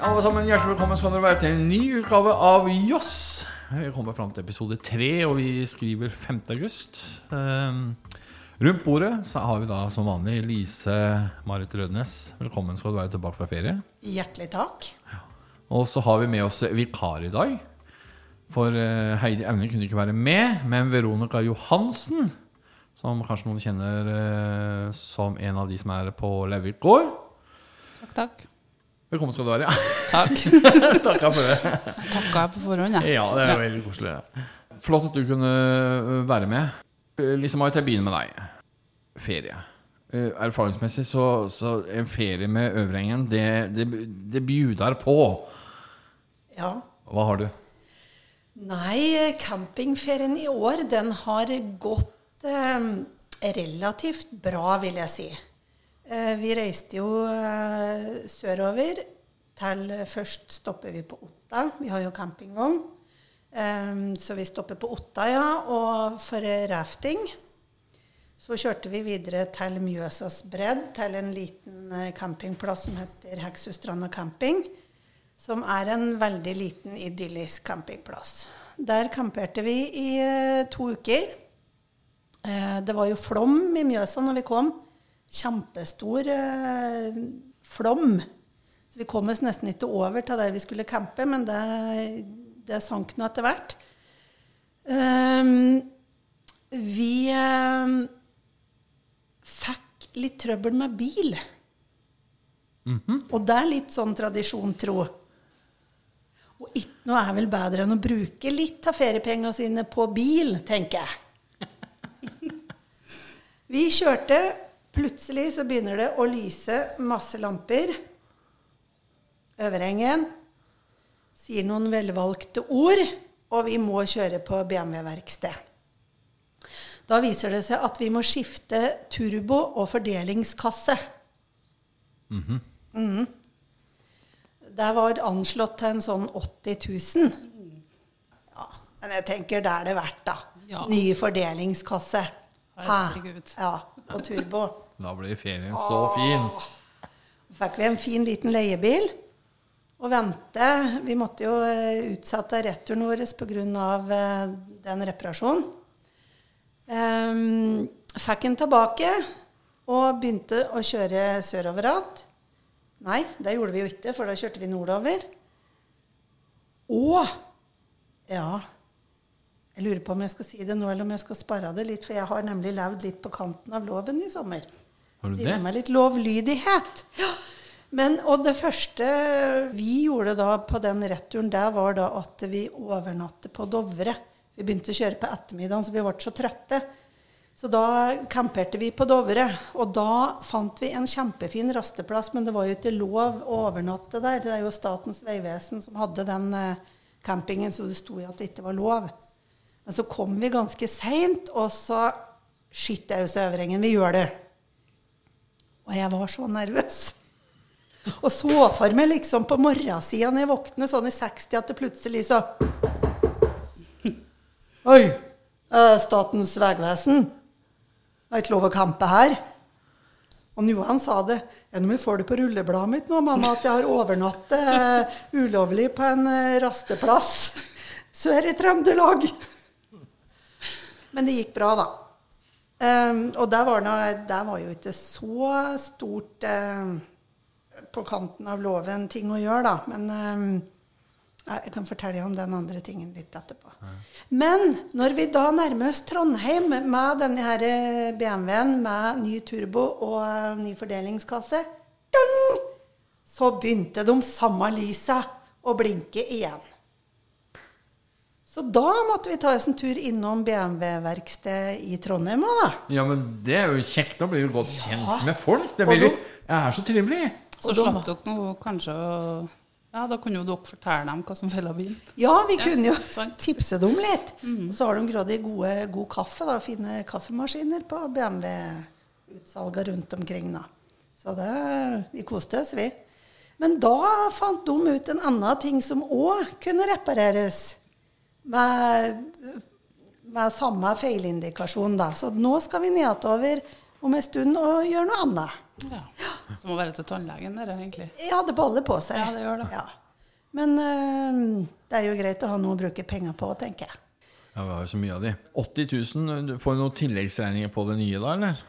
alle sammen. Hjertelig velkommen skal dere være til en ny utgave av Joss. Vi kommer fram til episode tre, og vi skriver 5. august. Um, rundt bordet så har vi da som vanlig Lise Marit Rødnes. Velkommen skal du være tilbake fra ferie. Hjertelig takk. Og så har vi med oss vikar i dag. For uh, Heidi Aune kunne ikke være med, men Veronica Johansen, som kanskje noen kjenner uh, som en av de som er på Lauvik gård. Takk, takk. Velkommen skal du være. Takk. Takka for det. Takka jeg på forhånd, jeg. Ja, det er veldig koselig. Flott at du kunne øh, være med. Eh, Lise Marit, jeg begynner med deg. Ferie. Eh, Erfaringsmessig så, så en ferie med Øvrengen, det, det, det bjuder på. Ja. Hva har du? Nei, campingferien i år, den har gått eh, relativt bra, vil jeg si. Eh, vi reiste jo eh, sørover til Først stopper vi på Otta. Vi har jo campingvogn. Eh, så vi stopper på Otta, ja. Og for rafting så kjørte vi videre til Mjøsas bredd, til en liten eh, campingplass som heter Heksustranda camping. Som er en veldig liten, idyllisk campingplass. Der camperte vi i eh, to uker. Eh, det var jo flom i Mjøsa når vi kom. Kjempestor eh, flom. Så vi kom oss nesten ikke over til der vi skulle campe, men det, det sank nå etter hvert. Um, vi eh, fikk litt trøbbel med bil. Og det er litt sånn tradisjon, tro. Og ikke noe er vel bedre enn å bruke litt av feriepengene sine på bil, tenker jeg. Vi kjørte. Plutselig så begynner det å lyse masse lamper. Øverengen sier noen velvalgte ord, og vi må kjøre på BMW-verksted. Da viser det seg at vi må skifte turbo og fordelingskasse. Mhm. Det var anslått til en sånn 80 000. Ja, men jeg tenker det er det verdt, da. Ja. Ny fordelingskasse. Herregud. Ja, og turbo. Da blir ferien så fin. fikk vi en fin liten leiebil og vente. Vi måtte jo eh, utsette returen vår pga. Uh, den reparasjonen. Um, fikk den tilbake og begynte å kjøre sørover igjen. Nei, det gjorde vi jo ikke, for da kjørte vi nordover. Og Ja. Jeg lurer på om jeg skal si det nå, eller om jeg skal spare det litt, for jeg har nemlig levd litt på kanten av loven i sommer. Har du Driver det? med litt lovlydighet. Ja. Men, og det første vi gjorde da på den returen, det var da at vi overnattet på Dovre. Vi begynte å kjøre på ettermiddagen, så vi ble så trøtte. Så da camperte vi på Dovre. Og da fant vi en kjempefin rasteplass, men det var jo ikke lov å overnatte der. Det er jo Statens vegvesen som hadde den eh, campingen, så det sto jo at det ikke var lov. Men så kom vi ganske seint, og så Shit, Aus Øvrengen, vi gjør det. Og jeg var så nervøs. Og så for meg liksom på morgensida når jeg våkner sånn i 60 at det plutselig så Oi! eh, Statens vegvesen. Det er ikke lov å campe her. Og Johan sa det. Jeg får det på rullebladet mitt nå, mamma, at jeg har overnattet eh, ulovlig på en eh, rasteplass sør i Trøndelag. Men det gikk bra, da. Um, og der var, noe, der var jo ikke så stort eh, på kanten av loven ting å gjøre, da. Men um, jeg kan fortelle om den andre tingen litt etterpå. Men når vi da nærmer oss Trondheim med denne her eh, BMW-en med ny turbo og eh, ny fordelingskasse, dun, så begynte de samme lysa å blinke igjen. Så da måtte vi ta oss en tur innom BMW-verkstedet i Trondheim òg, da. Ja, men det er jo kjekt. Da blir du godt kjent Ja. med folk. Det blir, de, er så trivelig. Så slapp dere nå kanskje å Ja, da kunne jo dere fortelle dem hva som feila bilen. Ja, vi Ja, kunne jo sant. tipse dem litt. Og så har de grådig gode, god kaffe, da, fine kaffemaskiner på BMW-utsalgene rundt omkring. da. Så det, vi koste oss, vi. Men da fant de ut en annen ting som òg kunne repareres med, med samme feilindikasjon. da. Så nå skal vi nedover om en stund og gjøre noe annet. Ja. Som å være til tannlegen, dere, egentlig. Ja, det baller på seg. Ja, det gjør det. Ja. Men øh, det er jo greit å ha noe å bruke penger på, tenker jeg. Ja, vi har jo så mye av de. 80 000, du får noen tilleggsregninger på det nye da, eller?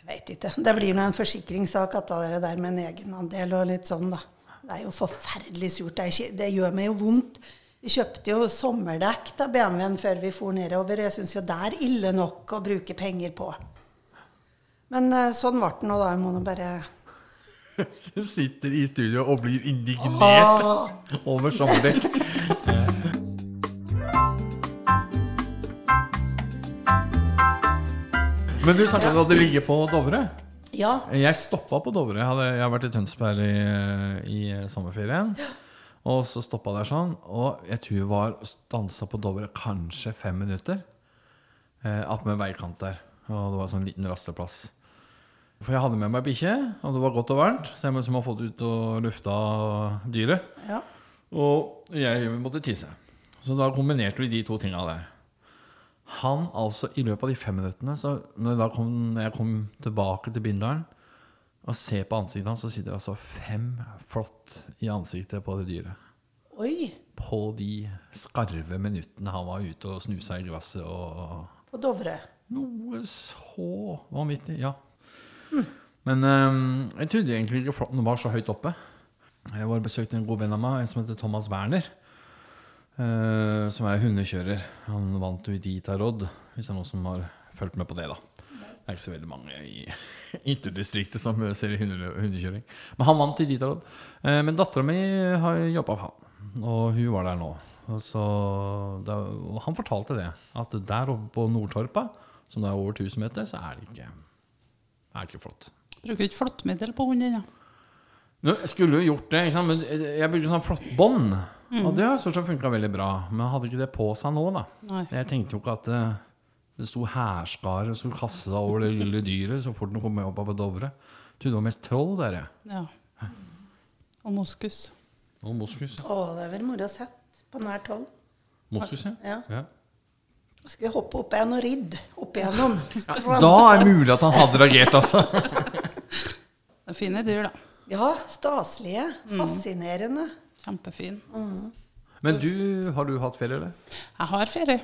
Jeg veit ikke. Det blir nå en forsikringssak at det der med en egenandel og litt sånn, da. Det er jo forferdelig surt. Det, er ikke, det gjør meg jo vondt. Vi kjøpte jo sommerdekk av BMW-en før vi for nedover. Jeg syns jo det er ille nok å bruke penger på. Men eh, sånn ble det nå, da. Jeg må nå bare Du sitter i studio og blir indignert Ah, over sommerdekk. Men du snakket om at det ligger på Dovre. Ja. Jeg stoppa på Dovre. Jeg, har vært i Tønsberg i, i sommerferien. Og så stoppa der sånn. Og jeg tror jeg var stansa på Dovre kanskje fem minutter. Eh, Attmed veikant der. Og det var sånn liten rasteplass. For jeg hadde med meg bikkje, og det var godt og varmt. Så jeg måtte ha fått ut og lufta dyret. ja. Og jeg måtte tisse. Så da kombinerte vi de to tinga der. Han altså, i løpet av de fem minuttene Så når jeg, kom, når jeg kom tilbake til binderen og ser på ansiktet hans, så sitter det altså fem flått i ansiktet på det dyret. Oi. På de skarve minuttene han var ute og snusa i glasset og På Dovre. Noe så vanvittig. Ja. Men um, jeg trodde egentlig ikke flåtten var så høyt oppe. Jeg var besøkte en god venn av meg, en som heter Thomas Werner. Uh, som er hundekjører. Han vant jo i Ditarod, hvis det er noen som har fulgt med på det. da Det er ikke så veldig mange i ytterdistriktet som ser hundekjøring. Men han vant i Ditarod. Eh, men dattera mi har jobba for han, og hun var der nå. Så, det, han fortalte det, at der oppe på Nordtorpa, som det er over 1000 meter, så er det ikke, er ikke flott. Bruker ikke flåttmiddel på hunden, ja. Jeg skulle jo gjort det, men jeg bruker sånn flåttbånd. Og det har stort sett funka veldig bra. Men hadde ikke det på seg nå, da. Nei. Jeg tenkte jo ikke at eh, det sto hærskare som kastet seg over det lille dyret så fort den kom opp av Dovre. Du, trodde det var mest troll der, jeg. ja. Og moskus. Og moskus. ja. Å, det er vel moro sett på nært hold. Moskus, ja. Ja. ja. Skulle hoppe opp igjen og ridd opp igjennom. Da er det mulig at han hadde reagert, altså. Det er fine dyr, da. Ja, staselige. Fascinerende. Kjempefin. Men du, har du hatt ferie, eller? Jeg har ferie.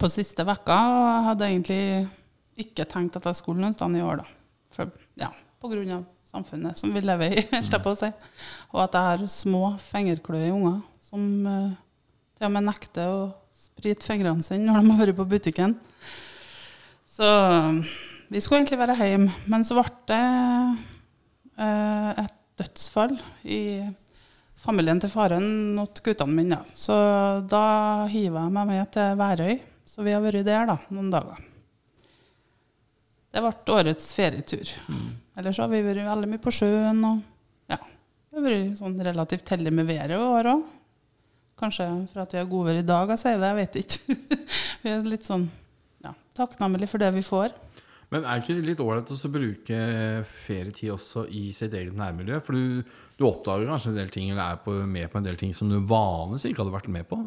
På siste vekka hadde jeg egentlig ikke tenkt at jeg skulle noen sted i år, da. For, ja, på grunn av samfunnet som vi lever i, helt jeg på å si. Og at jeg har små fingerkløe unger som eh, til og med nekter å sprite fingrene sine når de har vært på butikken. Så vi skulle egentlig være hjemme, men så ble det eh, et dødsfall i familien til faren og guttene mine. Så da hiver jeg meg med til Værøy. Så vi har vært der da, noen dager. Det ble årets ferietur. Ellers har vi vært veldig mye på sjøen. og ja, Vi har vært sånn relativt heldige med været i år òg. Kanskje for at vi har godvær i dag, jeg sier det. Jeg vet ikke. vi er litt sånn ja, takknemlige for det vi får. Men er ikke det litt ålreit å bruke ferietid også i sitt eget nærmiljø? For du, du oppdager kanskje en del ting, eller er på, med på en del ting som du vanligvis ikke hadde vært med på?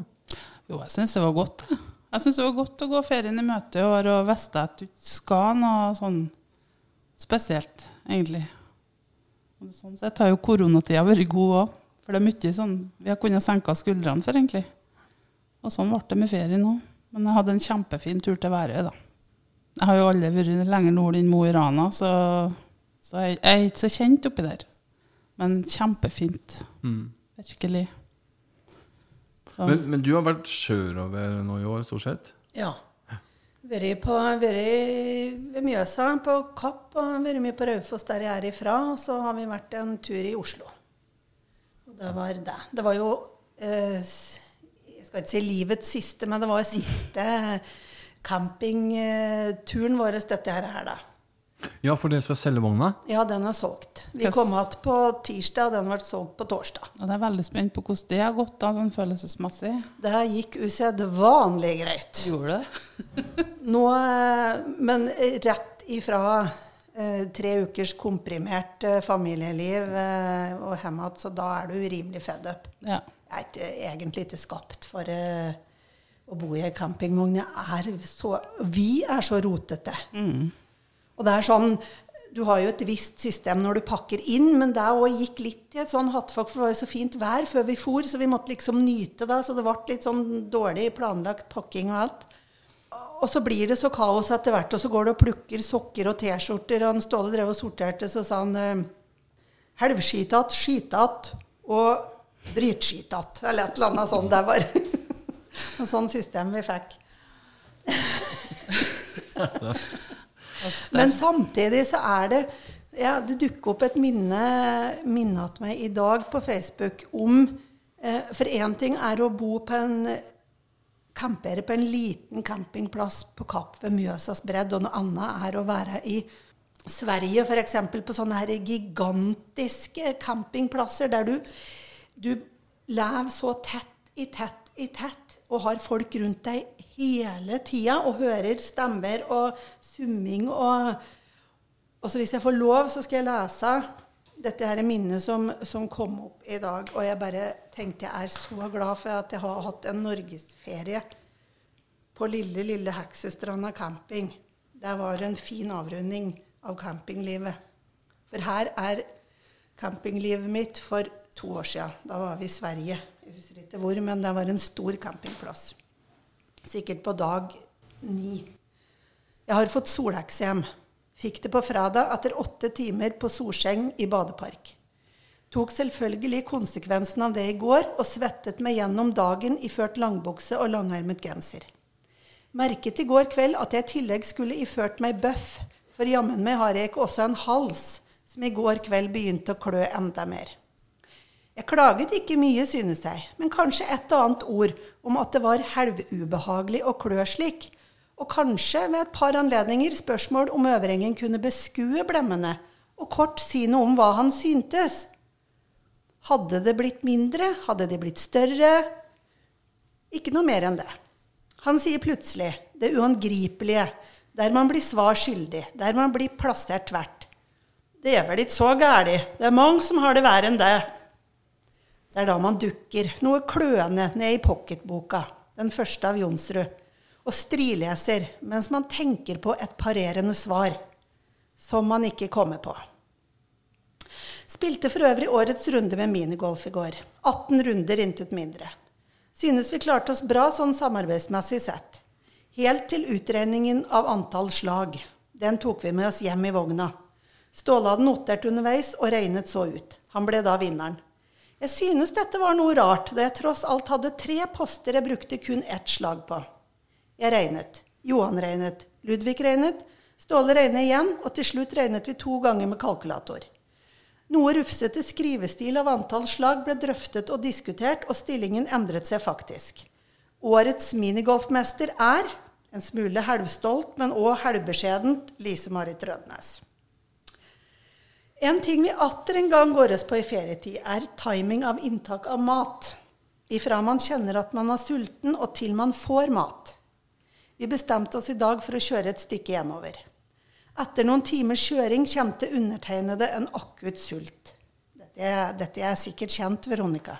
Jo, jeg syns det var godt. jeg. Jeg syns det var godt å gå ferien i møte i år og vite at du ikke skal noe sånn spesielt, egentlig. Og sånn sett har jo koronatida vært god òg. For det er mye sånn vi har kunnet senke skuldrene for, egentlig. Og sånn ble det med ferien òg. Men jeg hadde en kjempefin tur til Værøy, da. Jeg har jo aldri vært lenger nord enn Mo i Rana, så, så jeg, jeg er ikke så kjent oppi der. Men kjempefint. Virkelig. Men, men du har vært sjørøver nå i år, stort sett? Ja. Vært på- vært ved Mjøsa, på Kapp, og vært mye på Raufoss, der jeg er ifra. Og så har vi vært en tur i Oslo. Og det var det. Det var jo eh, Jeg skal ikke si livets siste, men det var siste campingturen vår dette her, da. Ja, for dere skal selge vogna? Ja, den er solgt. Vi kom igjen på tirsdag, og den ble solgt på torsdag. Og det er veldig spent på hvordan det har gått, da, sånn følelsesmessig. Det her gikk usedvanlig greit. Gjorde det? Nå, eh, men rett ifra eh, tre ukers komprimert eh, familieliv eh, og hjem igjen, så da er du rimelig fed up. Ja. Jeg er ikke, egentlig ikke skapt for eh, å bo i en campingvogn. Er vi er så rotete. Og det er sånn du har jo et visst system når du pakker inn, men det òg gikk litt i et sånn hattefakk, for det var jo så fint vær før vi for, så vi måtte liksom nyte det. Så det ble litt sånn dårlig planlagt pakking og alt. Og så blir det så kaos etter hvert, og så går det og plukker sokker og T-skjorter. Og Ståle drev og sorterte, så sa han eh, helvskitat, skytat og dritskitat. Eller et eller annet sånt. Det var noe sånn system vi fikk. Men samtidig så er det ja, Det dukker opp et minne minne til meg i dag på Facebook om eh, For én ting er å bo på en campere på en liten campingplass på Kapp ved Mjøsas bredd, og noe annet er å være i Sverige, f.eks. på sånne her gigantiske campingplasser der du, du lever så tett i tett i tett og har folk rundt deg hele tida og hører stemmer og summing og Og så hvis jeg får lov, så skal jeg lese dette her minnet som, som kom opp i dag. Og jeg bare tenkte jeg er så glad for at jeg har hatt en norgesferie på lille, lille Heksestranda camping. Det var en fin avrunding av campinglivet. For her er campinglivet mitt for to år siden. Da var vi i Sverige. Jeg husker ikke hvor, men det var en stor campingplass. Sikkert på dag ni. Jeg har fått soleksem. Fikk det på fredag etter åtte timer på solseng i badepark. Tok selvfølgelig konsekvensen av det i går og svettet meg gjennom dagen iført langbukse og langermet genser. Merket i går kveld at jeg i tillegg skulle iført meg bøff, for jammen meg har jeg ikke også en hals som i går kveld begynte å klø enda mer. Jeg klaget ikke mye, synes jeg, men kanskje et og annet ord om at det var helvubehagelig å klø slik, og kanskje ved et par anledninger spørsmål om Øvrengen kunne beskue blemmene og kort si noe om hva han syntes. Hadde det blitt mindre? Hadde de blitt større? Ikke noe mer enn det. Han sier plutselig det uangripelige, der man blir svar skyldig, der man blir plassert tvert. Det er vel ikke så gæli. Det er mange som har det verre enn det. Det er da man dukker, noe kløende, ned i pocketboka, den første av Jonsrud, og strileser mens man tenker på et parerende svar, som man ikke kommer på. Spilte for øvrig årets runde med minigolf i går. 18 runder, intet mindre. Synes vi klarte oss bra sånn samarbeidsmessig sett. Helt til utregningen av antall slag. Den tok vi med oss hjem i vogna. Ståle hadde notert underveis, og regnet så ut. Han ble da vinneren. Jeg synes dette var noe rart, da jeg tross alt hadde tre poster jeg brukte kun ett slag på. Jeg regnet. Johan regnet. Ludvig regnet. Ståle regnet igjen, og til slutt regnet vi to ganger med kalkulator. Noe rufsete skrivestil av antall slag ble drøftet og diskutert, og stillingen endret seg faktisk. Årets minigolfmester er, en smule halvstolt, men òg halvbeskjedent, Lise-Marit Rødnes. En ting vi atter en gang går oss på i ferietid, er timing av inntak av mat. Ifra man kjenner at man er sulten, og til man får mat. Vi bestemte oss i dag for å kjøre et stykke hjemover. Etter noen timers kjøring kjente undertegnede en akutt sult. Dette er, dette er sikkert kjent, Veronica.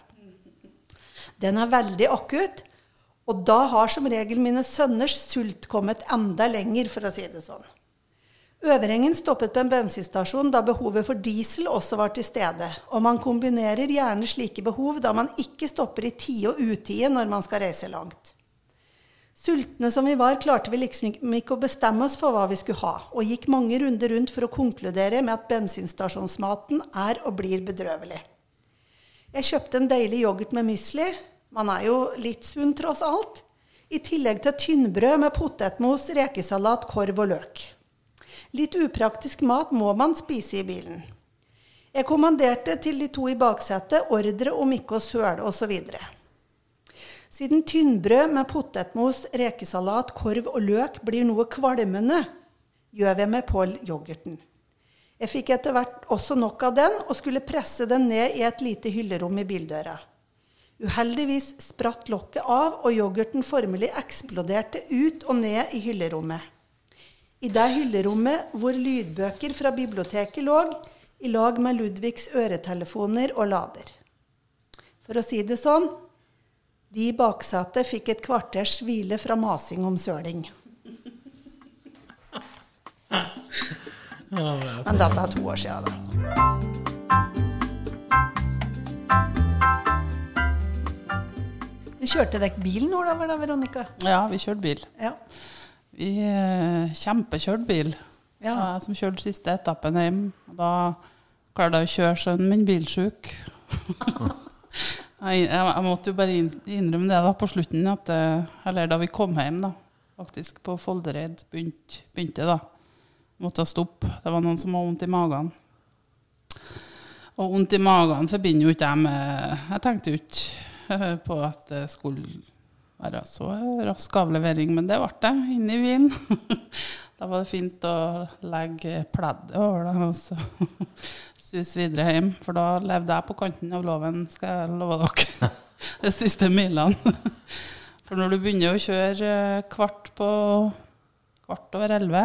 Den er veldig akutt, og da har som regel mine sønners sult kommet enda lenger, for å si det sånn. Øverengen stoppet på en bensinstasjon da behovet for diesel også var til stede, og man kombinerer gjerne slike behov da man ikke stopper i tide og utide når man skal reise langt. Sultne som vi var, klarte vi liksom ikke å bestemme oss for hva vi skulle ha, og gikk mange runder rundt for å konkludere med at bensinstasjonsmaten er og blir bedrøvelig. Jeg kjøpte en deilig yoghurt med musli. Man er jo litt sunn tross alt. I tillegg til tynnbrød med potetmos, rekesalat, korv og løk. Litt upraktisk mat må man spise i bilen. Jeg kommanderte til de to i baksetet ordre om ikke å søle osv. Siden tynnbrød med potetmos, rekesalat, korv og løk blir noe kvalmende, gjør vi med på yoghurten. Jeg fikk etter hvert også nok av den, og skulle presse den ned i et lite hyllerom i bildøra. Uheldigvis spratt lokket av, og yoghurten formelig eksploderte ut og ned i hyllerommet. I det hyllerommet hvor lydbøker fra biblioteket lå, i lag med Ludvigs øretelefoner og lader. For å si det sånn, de i baksetet fikk et kvarters hvile fra masing om søling. Men dette er to år siden, da. Vi kjørte dere bil nå, da, var det, Veronica? Ja, vi kjørte bil. Ja. Vi eh, kjempekjørte bil. Ja. Jeg som kjørte siste etappen hjem. Da klarte jeg å kjøre sønnen min bilsjuk. jeg, jeg, måtte jo bare innrømme det da på slutten, at, eh, eller da vi kom hjem, da. Faktisk på Foldereid begynte, begynte da. Måtte stoppe. Det var noen som hadde vondt i magen. Og vondt i magen forbinder jo ikke jeg med Jeg tenkte jo ikke på at det skulle være så rask avlevering, men det ble det inni bilen. da var det fint å legge pleddet over det og så suse videre hjem. For da levde jeg på kanten av loven, skal jeg love dere. De siste milene. For når du begynner å kjøre eh, kvart på kvart over elleve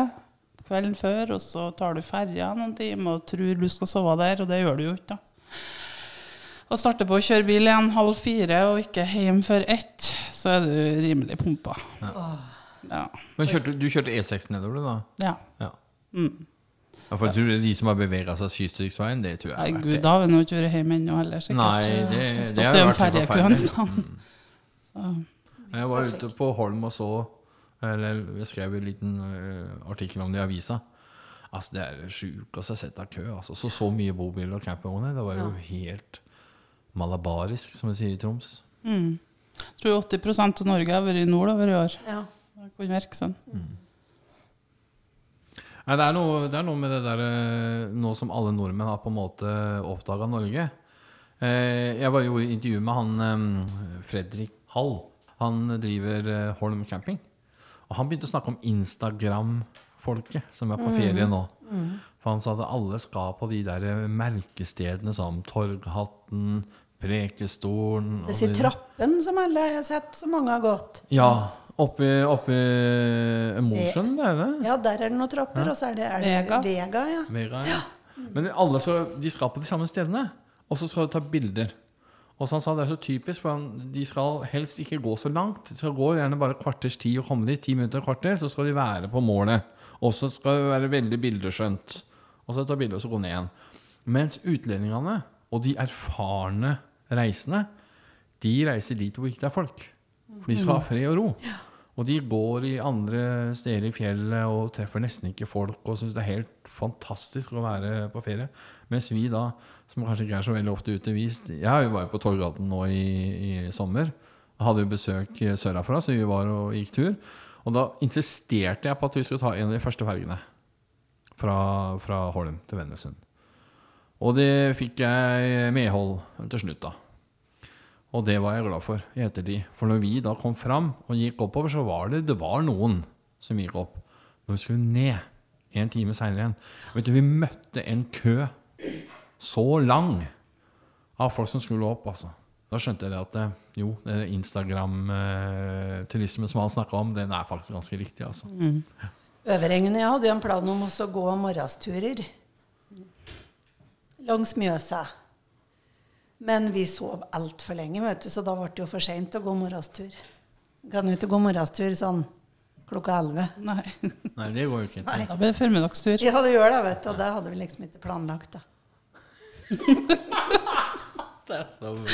kvelden før, og så tar du ferja noen timer og tror du skal sove der, og det gjør du jo ikke. da. Og starter på å kjøre bil igjen halv fire og ikke hjem før ett, så er du rimelig pumpa. Ja. Men kjørte, du kjørte E6 nedover, du, da? ja. Ja. Mm. Ja for jeg tror det er de som har bevega seg kystryksveien, det tror jeg Nei, gud, da har vi nå ikke vært hjemme ennå heller, sikkert. Nei, det, det har i vært forferdelig. stund. Jeg var ute på Holm og så Eller jeg skrev en liten uh, artikkel om det i avisa. Altså Det er det sjukeste jeg har sett av kø. Altså. Så så mye bobiler og campingvogner. Det var jo helt malabarisk, som vi sier i Troms. mm. Jeg tror 80% av Norge har vært i nord over i år. Ja. Det kunne virke sånn. Nei, det er, noe, det er noe med det der ø, Nå som alle nordmenn har på en måte oppdaga Norge. Eh, Jeg var jo i intervju med han Fredrik Hall. Han driver Holm camping. Og han begynte å snakke om Instagram-folket som er på ferie nå. For han sa at alle skal på de der merkestedene som Torghatten, Prekestolen Det de- trappen som alle har sett, så mange har gått. Ja. Oppi, oppi Mosjøen, det er det? Ja, der er det noen trapper, og så er det, er det Vega. Vega. ja. Vega, ja. Men alle skal, de skal på de samme stedene, og så skal du ta bilder. Og så han sa det er så typisk, for de skal helst ikke gå så langt. De skal gå gjerne bare kvarters tid og komme dit. Ti minutter og kvarter, så skal de være på målet. Og så skal det være veldig bildeskjønt. Og så ta bilde og så gå ned igjen. Mens utlendingene og de erfarne reisende, de reiser dit hvor ikke det er folk. De skal ha fred og ro. Og de går i andre steder i fjellet og treffer nesten ikke folk og syns det er helt fantastisk å være på ferie. Mens vi da, som kanskje ikke er så veldig ofte ute vist Jeg var jo på Torghatten nå i, i sommer. Hadde jo besøk sørafra, så vi var og gikk tur. Og da insisterte jeg på at vi skulle ta en av de første fergene fra, fra Holm til Vennesund. Og det fikk jeg medhold til slutt, da. Og det var jeg glad for i ettertid. For når vi da kom fram og gikk oppover, så var det, det var noen som gikk opp. Når vi skulle ned en time seinere igjen Vet du, Vi møtte en kø så lang av folk som skulle opp, altså. Da skjønte jeg det at eh, jo, Instagram-turisme som han snakka om, den er faktisk ganske riktig, altså. Øverengen jeg hadde jo en plan om også å gå morgensturer langs Mjøsa. Men vi sov altfor lenge, vet du, så da ble det jo for seint å gå morgenstur. Kan jo ikke gå morgenstur sånn klokka elleve. Nei. Nei, det går jo ikke. Nei. Da blir det formiddagstur. Ja, det gjør det, vet du, og det hadde vi liksom ikke planlagt. da. Det er så bra.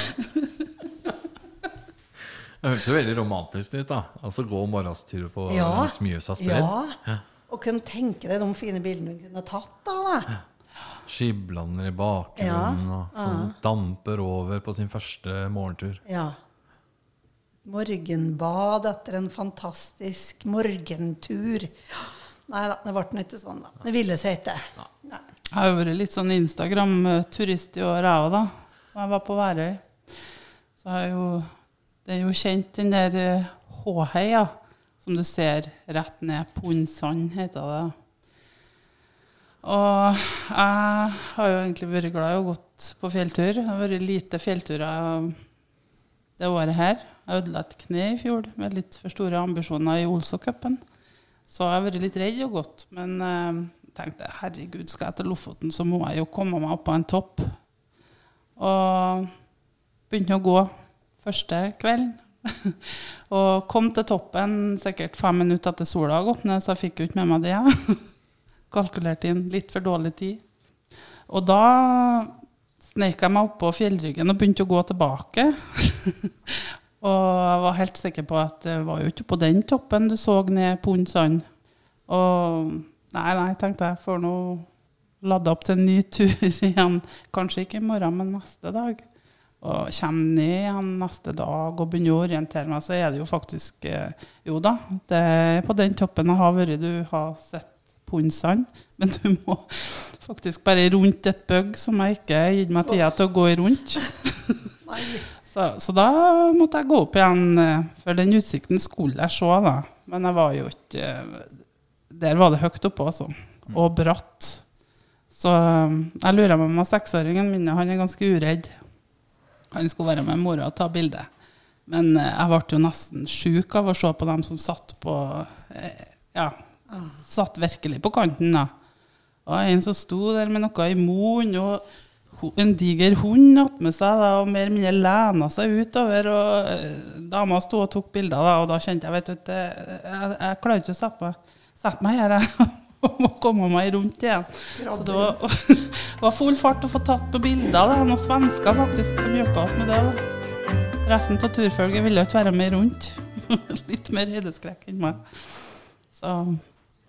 Det høres jo veldig romantisk ut, da. Altså gå morgenstur på Ja. langs Mjøsas bredd. Ja. Og kunne tenke deg de fine bildene vi kunne tatt da. da. Skiblander i bakgrunnen, og som damper over på sin første morgentur. Ja. Morgenbad etter en fantastisk morgentur. Nei da, det ble nå ikke sånn, da. Det ville seg ikke. Nei. Jeg har jo vært litt sånn Instagram-turist i år, jeg òg, da. Da jeg var på Værøy. Så har jeg jo Det er jo kjent den der eh, Håheia, som du ser rett ned. Pundsand heter det. Og jeg har jo egentlig vært glad i å gått på fjelltur. Det har vært lite fjellturer det året her. Jeg ødela et kne i fjor med litt for store ambisjoner i Olsø-cupen. Så jeg har vært litt redd og gått. Men eh, tenkte herregud, skal jeg til Lofoten, så må jeg jo komme meg opp på en topp. Og begynte å gå første kvelden. og kom til toppen sikkert fem minutter etter sola har gått ned, så jeg fikk jo ikke med meg det. kalkulert inn litt for dårlig tid. Og da snek jeg meg opp på fjellryggen og begynte å gå tilbake. og jeg var helt sikker på at det var jo ikke på den toppen du så ned Pund sand. Og nei, nei, tenkte jeg, får nå lade opp til en ny tur igjen. Kanskje ikke i morgen, men neste dag. Og kommer ned igjen neste dag og begynner å orientere meg, så er det jo faktisk eh, Jo da, det er på den toppen har vært. Du har sett Pundsand, men du må faktisk bare rundt et bøgg som jeg ikke har gitt meg tida til å gå rundt. Så, så da måtte jeg gå opp igjen, eh, for den utsikten skulle jeg se, da. Men jeg var jo ikke eh, Der var det høyt oppe, altså. Og bratt. Så eh, jeg lurer meg om seksåringen min, han er ganske uredd. Han skulle være med mora og ta bilde. Men jeg ble jo nesten sjuk av å se på dem som satt på Ja, satt virkelig på kanten, da. Og en som sto der med noe i munnen, og en diger hund attmed seg, da, og mer eller mindre lena seg utover. Og eh, dama sto og tok bilder, da, og da kjente jeg vet du, jeg, jeg klarer ikke å sette meg, sette meg her, jeg. Og må komme meg rundt igjen. Så det var, var full fart å få tatt noen bilder. Det noen svensker faktisk som hjelpa oss med det. da. Resten av turfølget ville ikke være med rundt. Litt mer høydeskrekk enn meg. Så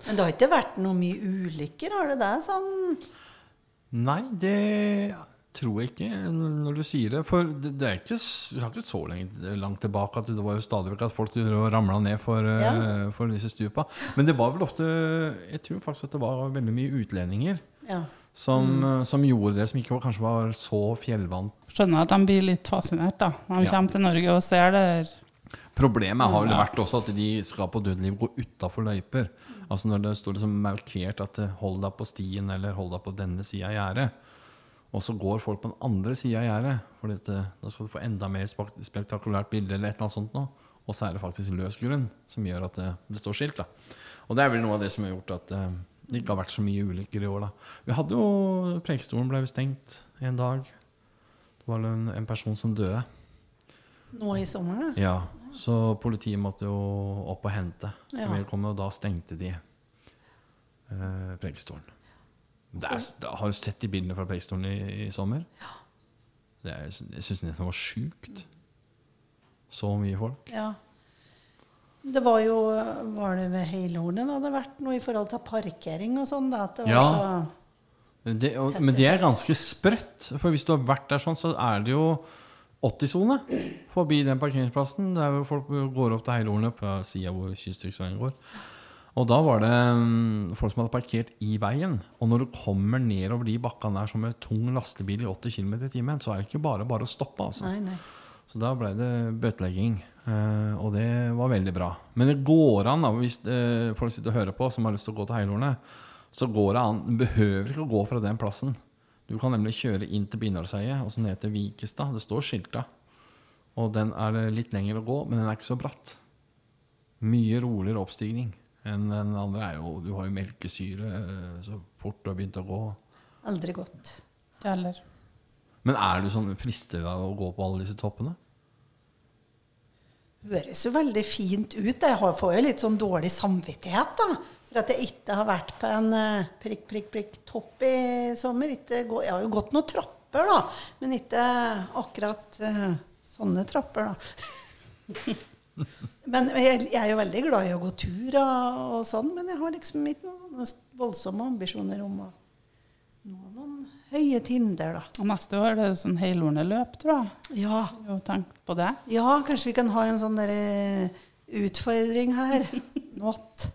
Men det har ikke vært noe mye ulykker, har det det? Sånn Nei, det tror jeg ikke når du sier det. For det, det er ikke, det er ikke så lenge, langt tilbake at det var jo stadig vekk at folk ramla ned for, eh, Ja. for disse stupa. Men det var vel ofte Jeg tror faktisk at det var veldig mye utlendinger Ja. som, mm. som gjorde det, som ikke var, kanskje var så fjellvant. skjønner at de blir litt fascinert da. Når de Ja. kommer til Norge og ser det. Problemet har vel Ja. vært også at de skal på dødeliv gå utafor løyper. Altså når det står liksom markert at eh, 'hold deg på stien' eller 'hold deg på denne sida av gjerdet'. Og så går folk på den andre sida av gjerdet, for da skal du få enda mer spektakulært bilde. eller et eller annet sånt nå. Og så er det faktisk løs grunn som gjør at det, det står skilt. da. Og det er vel noe av det som har gjort at eh, det ikke har vært så mye ulykker i år. da. Vi hadde jo Preikestolen ble stengt en dag. Det var en, en person som døde. Nå i sommer, da. Ja, så politiet måtte jo opp og hente Ja. og da stengte de eh, Preikestolen. Det har du sett de bildene fra Preikestolen i, i sommer. Det er, jeg syns nesten det var sjukt. Så mye folk. Ja. Det var jo Var det ved Heilhornet det hadde vært noe i forhold til parkering og sånn? At det var Ja. så Det, og, men det er ganske sprøtt. For hvis du har vært der sånn, så er det jo 80-sone forbi den parkeringsplassen. Der hvor folk går opp til Heilhornet på sida hvor Kystryksveien går. Og da var det mm, folk som hadde parkert i veien. Og når du kommer nedover de bakkene der som en tung lastebil i 80 km i timen, så er det ikke bare bare å stoppe. altså. Nei, nei. Så da ble det bøtelegging. Uh, og det var veldig bra. Men det går an, da, hvis uh, folk sitter og hører på som har lyst til å gå til Heilhornet, så går det an. Du behøver ikke å gå fra den plassen. Du kan nemlig kjøre inn til Bindalsheiet og så ned til Vikestad. Det står skilta. Og den er det litt lenger å gå, men den er ikke så bratt. Mye roligere oppstigning enn den andre. er jo, Du har jo melkesyre eh, så fort du har begynt å gå. Aldri gått. Ikke heller. Men er du sånn frister deg å gå på alle disse toppene? Høres jo veldig fint ut. Jeg får jo litt sånn dårlig samvittighet, da. For at jeg ikke har vært på en eh, prikk, prikk, prikk topp i sommer. Ikke gå, jeg har jo gått noen trapper, da. Men ikke akkurat uh, sånne trapper, da. men jeg, jeg er jo veldig glad i å gå tur og, og sånn, men jeg har liksom ikke noen voldsomme ambisjoner om å nå noen høye tinder, da. Og neste år er det sånn heilhorneløp, tror jeg. Ja. Jo tenk på det. Ja, kanskje vi kan ha en sånn derre utfordring her. Not.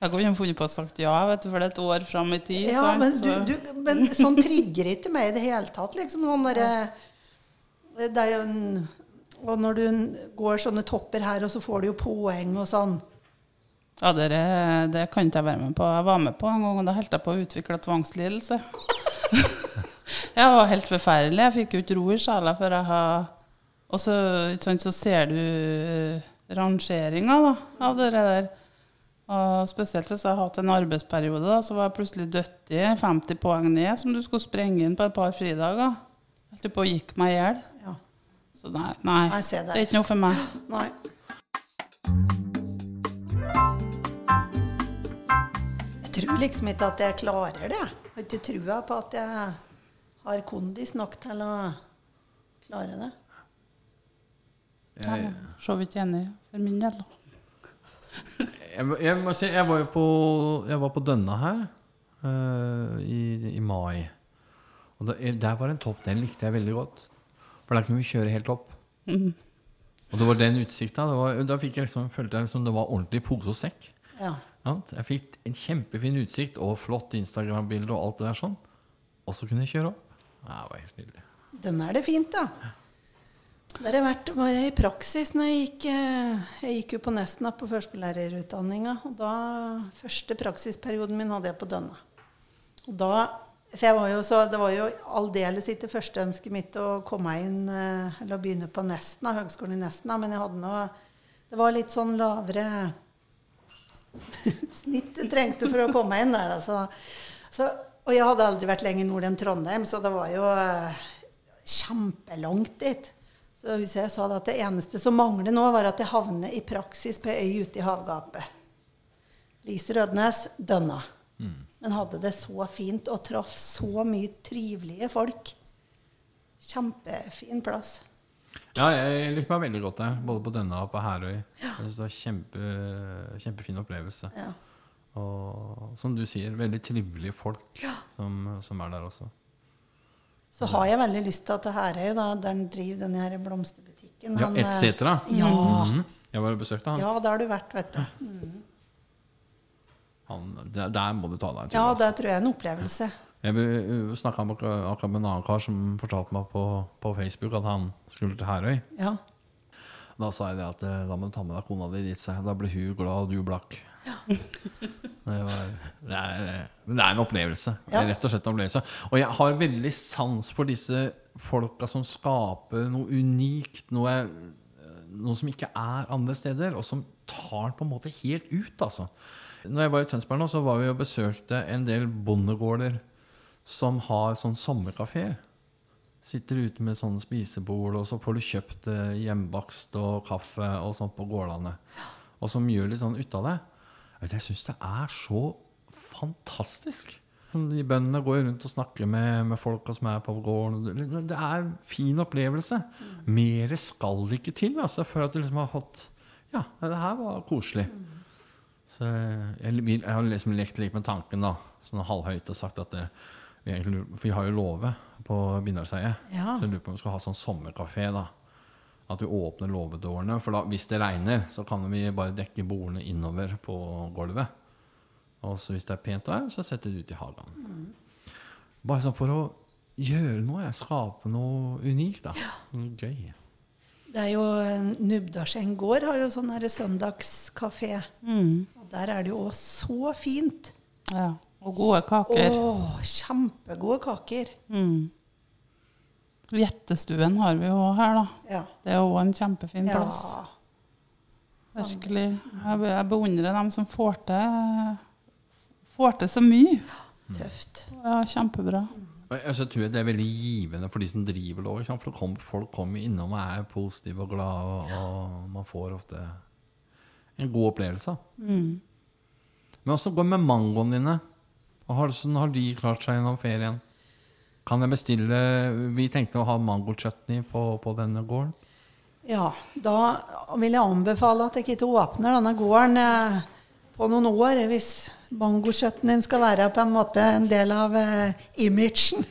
Jeg kunne funnet på å sagt ja, vet du, for det er et år fram i tid. Ja, sant? men, Så- du, du, men sånn trigger ikke meg i det hele tatt. Liksom sånn der, Det er jo en Og når du går sånne topper her, og så får du jo poeng og sånn. Ja, det, det kan ikke jeg være med på. Jeg var med på en gang, og da holdt jeg på å utvikle tvangslidelse. det var helt forferdelig. Jeg fikk jo ikke ro i sjela før jeg har Og så, sant, så ser du eh, rangeringa da, av det der. Og spesielt hvis jeg har hatt en arbeidsperiode, da, så var jeg plutselig dødt i 50 poeng ned, som du skulle sprenge inn på et par fridager. Jeg holdt på å gikk meg i hjel. Ja. Så nei, nei, Nei, det er ikke noe for meg. Nei. Jeg tror liksom ikke at jeg klarer det. Jeg har ikke trua på at jeg har kondis nok til å klare det. Jeg, Så vidt enig for min del. da. Jeg, jeg må si, jeg var jo på, jeg var på Dønna her uh, i, i mai. Og da, der var en topp. Den likte jeg veldig godt. For der kunne vi kjøre helt opp. Og det var den utsikta. Da fikk jeg liksom, følte jeg liksom det var ordentlig pose og sekk. Ja. Jeg fikk en kjempefin utsikt og flott Instagram-bilde og alt det der sånn. Og så kunne jeg kjøre opp. Det var helt nydelig. Den er det fint, da. Der har vært bare i praksis når jeg gikk eh, Jeg gikk jo på Nesna på førskolelærerutdanninga. Og da Første praksisperioden min hadde jeg på Dønna. Og da For jeg var jo så Det var jo aldeles ikke førsteønsket mitt å komme inn eh, Eller å begynne på Nesna, Høgskolen i Nesna, men jeg hadde noe Det var litt sånn lavere snitt du trengte for å komme inn der, da. Så, så, og jeg hadde aldri vært lenger nord enn Trondheim, så det var jo eh, kjempelangt dit. Så husker jeg sa at det eneste som mangler nå, var at jeg havner i praksis på ei øy ute i havgapet. Lise Rødnes, Dønna. Men hadde det så fint og traff så mye trivelige folk. Kjempefin plass. Ja, jeg likte meg veldig godt der. Både på denne og på Herøy. Jeg synes det var kjempe, Kjempefin opplevelse. Ja. Og som du sier, veldig trivelige folk som, som er der også. Så har jeg veldig lyst til at til Herøy, da, der han driver denne her blomsterbutikken Ja, etc. Ja. Mm Ja, Mhm. Jeg var og besøkte han. ja, der har du vært, vet du. han der, der må du ta deg en tur. Ja, altså. det tror jeg er en opplevelse. Jeg snakka akkurat med en annen kar som fortalte meg på, på Facebook at han skulle til Herøy. Ja. Da sa jeg det at eh, da må du ta med deg kona di dit. Da blir hun glad, og du blakk. Det, var, det, er, men det er en opplevelse. Ja. rett og slett en opplevelse. Og jeg har veldig sans for disse folka som skaper noe unikt, noe, noe som ikke er andre steder, og som tar den på en måte helt ut, altså. Når jeg var i Tønsberg nå, så var vi og besøkte en del bondegårder som har sånn sommerkafeer. Sitter ute med sånn spisebord, og så får du kjøpt eh, hjemmebakst og kaffe og sånt på gårdene. Og som gjør litt sånn ut av det. Jeg syns det er så fantastisk. De bøndene går rundt og snakker med, med folka som er på gården. Det det er en fin opplevelse. Mer skal det ikke til altså, for at du liksom har fått Ja, det her var koselig. Så jeg, jeg har liksom lekt litt med tanken, da, sånn halvhøyt, og sagt at det, vi egentlig, For vi har jo låve på Bindalseiet. Ja. Så jeg lurer på om vi skal ha sånn sommerkafé, da. At vi åpner låvedårene. For da, hvis det regner, så kan vi bare dekke bordene innover på gulvet. Og så hvis det er pent der, så setter vi det ut i hagen. Bare sånn for å gjøre noe. jeg, Skape noe unikt, da. Ja. gøy. Det er jo Nubdarseng Nubdalseng gård har jo sånn her søndagskafé. Mm. Og der er det jo så fint. Ja. Og gode kaker. Å, kjempegode kaker. Mm. Gjettestuen har vi jo her, da. Ja. Det er jo en kjempefin ja. plass. Virkelig. Jeg, jeg beundrer dem som får til, får til så mye. Tøft. Ja, kjempebra. Jeg tror det er veldig givende for de som driver det òg. For folk kommer innom og er positive og glade, og, og man får ofte en god opplevelse. Mm. Men åssen går det med mangoene dine? Hvordan sånn, har de klart seg gjennom ferien? Kan jeg bestille Vi tenkte å ha mangochutney på, på denne gården. Ja, da vil jeg anbefale at jeg ikke åpner denne gården eh, på noen år, hvis mangochutneyen skal være på en måte en del av eh, imagen.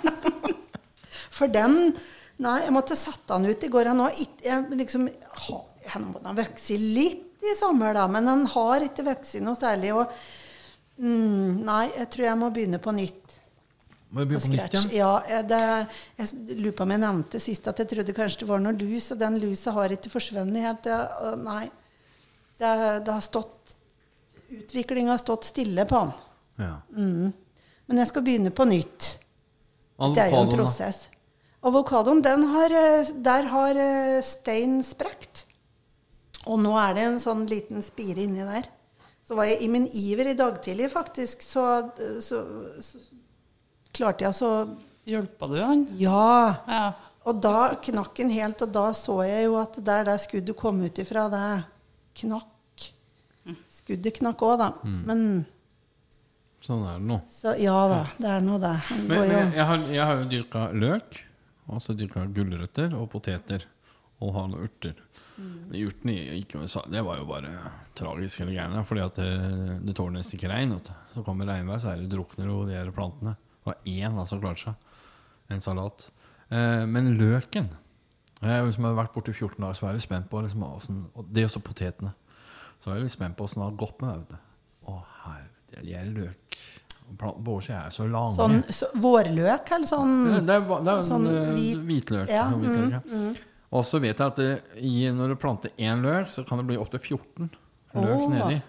For den Nei, jeg måtte sette den ut i går. Har ikke, liksom, må ha vokst litt i sommer, da, men den har ikke vokst noe særlig. Og, mm, nei, jeg tror jeg må begynne på nytt. Må du begynne på nytt igjen? Ja, eh, det, jeg lurer på om jeg nevnte sist at jeg trodde kanskje det var noe lus, og den lusa har ikke forsvunnet helt. Nei, det, det har stått Utviklinga har stått stille på den. Ja. Men jeg skal begynne på nytt. Det er jo en prosess. Avokadoen, har, eh, der har eh, stein sprekt. Og nå er det en sånn liten spire inni der. Så var jeg i min iver i dag tidlig, faktisk, så, så, så klarte jeg altså Hjelpa du han? Ja. Ja. Og da knakk han helt, og da så jeg jo at der der skuddet kom ut ifra, det knakk. Skuddet knakk òg, da. Men Sånn er det nå. Så ja da, det er nå det. Men, men jeg, jeg, har, jeg har jo dyrka løk, og så dyrka gulrøtter og poteter. Og har noen urter. Mm. Urtene gikk jo Det var jo bare tragisk hele greiene. Fordi at det, det tåler nesten ikke regn. Så kommer regnvær, så er det drukner jo de her plantene. Det var én da, som klarte seg. En salat. Eh, men løken Jeg liksom har vært borte i 14 dager, så jeg litt spent på liksom, hvordan, og Det er også potetene. Så jeg litt spent på åssen det har gått med det. Å herre, de er løk på oversida er så lange. sånn så, vårløk, eller sånn Ja, Det er, det er Sånn sånn, hvit- hvitløk. Ja, sånn hvitløk ja. Og så vet jeg at det, når du planter én løk, så kan det bli opptil 14 løk oh, nedi.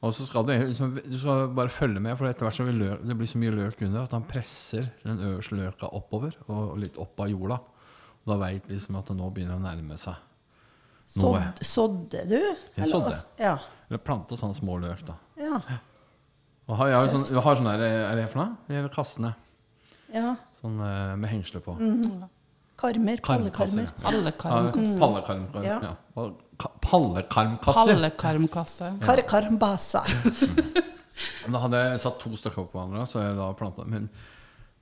Og så skal du, liksom, du skal bare følge med, for etter hvert så vil løk, det blir så mye løk under at han presser den øverste løka oppover og litt opp av jorda. Og da veit liksom at det nå begynner å nærme seg noe. sådd, Sådde du? Jeg sådde. Ja. Eller plante sånne små løk, da. Ja. Og har, jeg har, sånn, har sånn der, er det for noe? Det gjelder kassene. ja. Sånn eh, med hengsler på. Karmer. Karmkasser. Pallekarmer. pallekarmkasse. Ja. ja. Pallekarmkasser. Pallekarmkasse. Karkarmbasa. Da hadde jeg satt to stykker på hverandre, så jeg da planta Men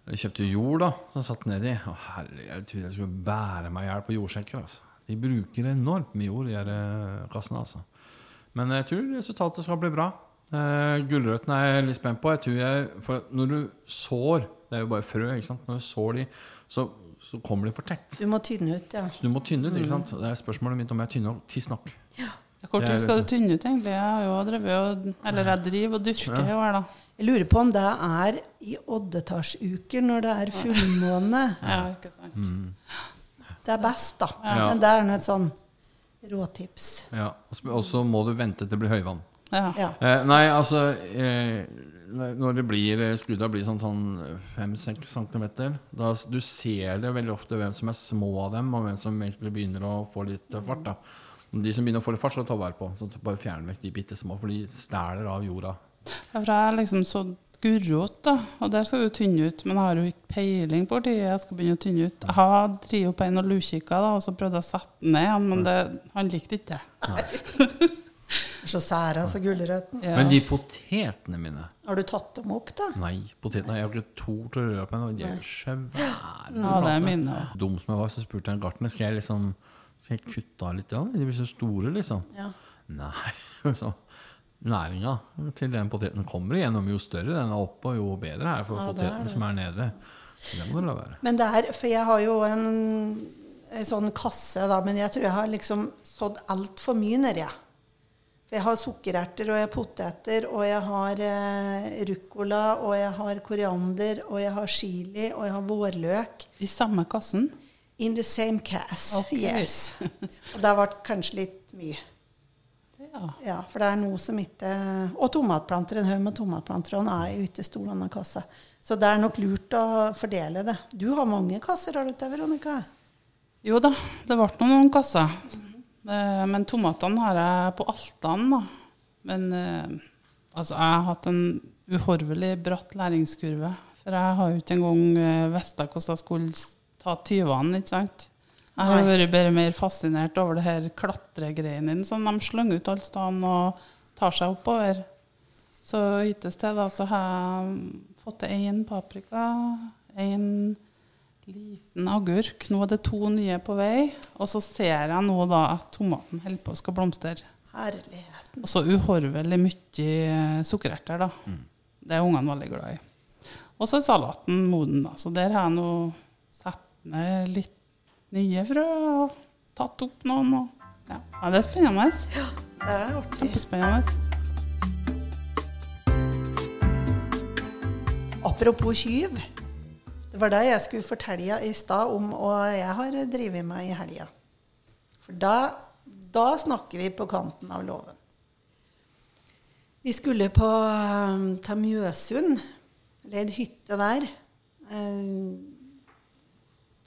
jeg kjøpte jo jord, da, som satt nedi. Å, herregud, jeg trodde jeg skulle bære meg i hjel på jordsjekker. Altså. De bruker enormt mye jord, de her eh, kassene. Altså. Men jeg tror resultatet skal bli bra. Eh, gulrøttene er jeg litt spent på. Jeg tror jeg, for når du sår Det er jo bare frø. ikke sant? Når du sår de, så, så kommer de for tett. Du må tynne ut, ja. Så du må tynne ut. ikke sant? Det er spørsmålet mitt om jeg tynner tidsnok. Hvor tid skal du tynne ut, egentlig? Jeg har jo drevet og Eller jeg driver og dyrker jo her da. Jeg lurer på om det er i oddetallsuker når det er fullmåne. Ja, ikke sant. Mm. Det er best, da. Ja. Men det er nå et sånn råtips. Ja. Og så må du vente til det blir høyvann. Ja. Ja. Eh, nei, altså eh, Når det blir eh, skudda blir sånn, sånn 5-6 cm da, Du ser det veldig ofte hvem som er små av dem, og hvem som egentlig begynner å få litt eh, fart. da De som begynner å få litt fart, skal du ta vare på. Så bare fjern vekk de bitte små, for de stæler av jorda. Ja, For jeg er liksom så gulrot, da. Og der skal du tynne ut. Men jeg har jo ikke peiling på når jeg skal begynne å tynne ut. Jeg har drevet opp en og lukikka, da, og så prøvde jeg å sette den ned igjen, men det, han likte ikke det. Så sære, altså gulrøtten. Ja. Men de potetene mine Har du tatt dem opp, da? Nei, potetene jeg har ikke tort å røre på dem. De er svære. Ja, det er mine. Dum som jeg var, så spurte jeg en gartner Skal jeg liksom Skal jeg kutte av litt. Ja, de blir så store, liksom. Ja. Nei. Så næringa til den poteten kommer igjennom. Jo større den er oppe, jo bedre er det for Ja, poteten det. som er nede. Det må det la være. Men det er For jeg har jo en, en sånn kasse, da, men jeg tror jeg har liksom sådd altfor mye nedi. For jeg har sukkererter, og jeg har poteter, og jeg har eh, ruccola, og jeg har koriander, og jeg har chili, og jeg har vårløk. I samme kassen. In the same cass. okay. Yes. Og det har vært kanskje litt mye. Ja. Ja, for det er noe som ikke Og tomatplanter. En haug med tomatplanter. Og den er ikke stor, denne kassa. Så det er nok lurt å fordele det. Du har mange kasser, har du ikke, Veronica? Jo da, det ble noen kasser. Eh, Men tomatene har jeg på Altan, da. Men eh, altså, jeg har hatt en uhorvelig bratt læringskurve. For jeg har jo ikke engang eh, visst hvordan jeg skulle ta tyvene, ikke sant. Jeg har Nei. vært bare mer fascinert over det her klatregreiene som de slenger ut alle steder og tar seg oppover. Så hittil til da så har jeg fått til én paprika, én liten agurk. Nå er det to nye på vei. Og så ser jeg nå da at tomaten holder på å skal blomstre. Herligheten. Og så uhorvelig mye eh, sukkererter, da. Det er ungene veldig glad i. Og så er salaten moden, da. Så der har jeg nå satt ned litt nye frø og tatt opp noen. Og, ja. ja, det er spennende. Ja, Det er artig. Kjempespennende. Apropos tyv. Det var det jeg skulle fortelle i stad om, og jeg har drevet meg i helga. For da, da snakker vi på kanten av låven. Vi skulle på um, til Mjøsund, leid hytte der. Eh,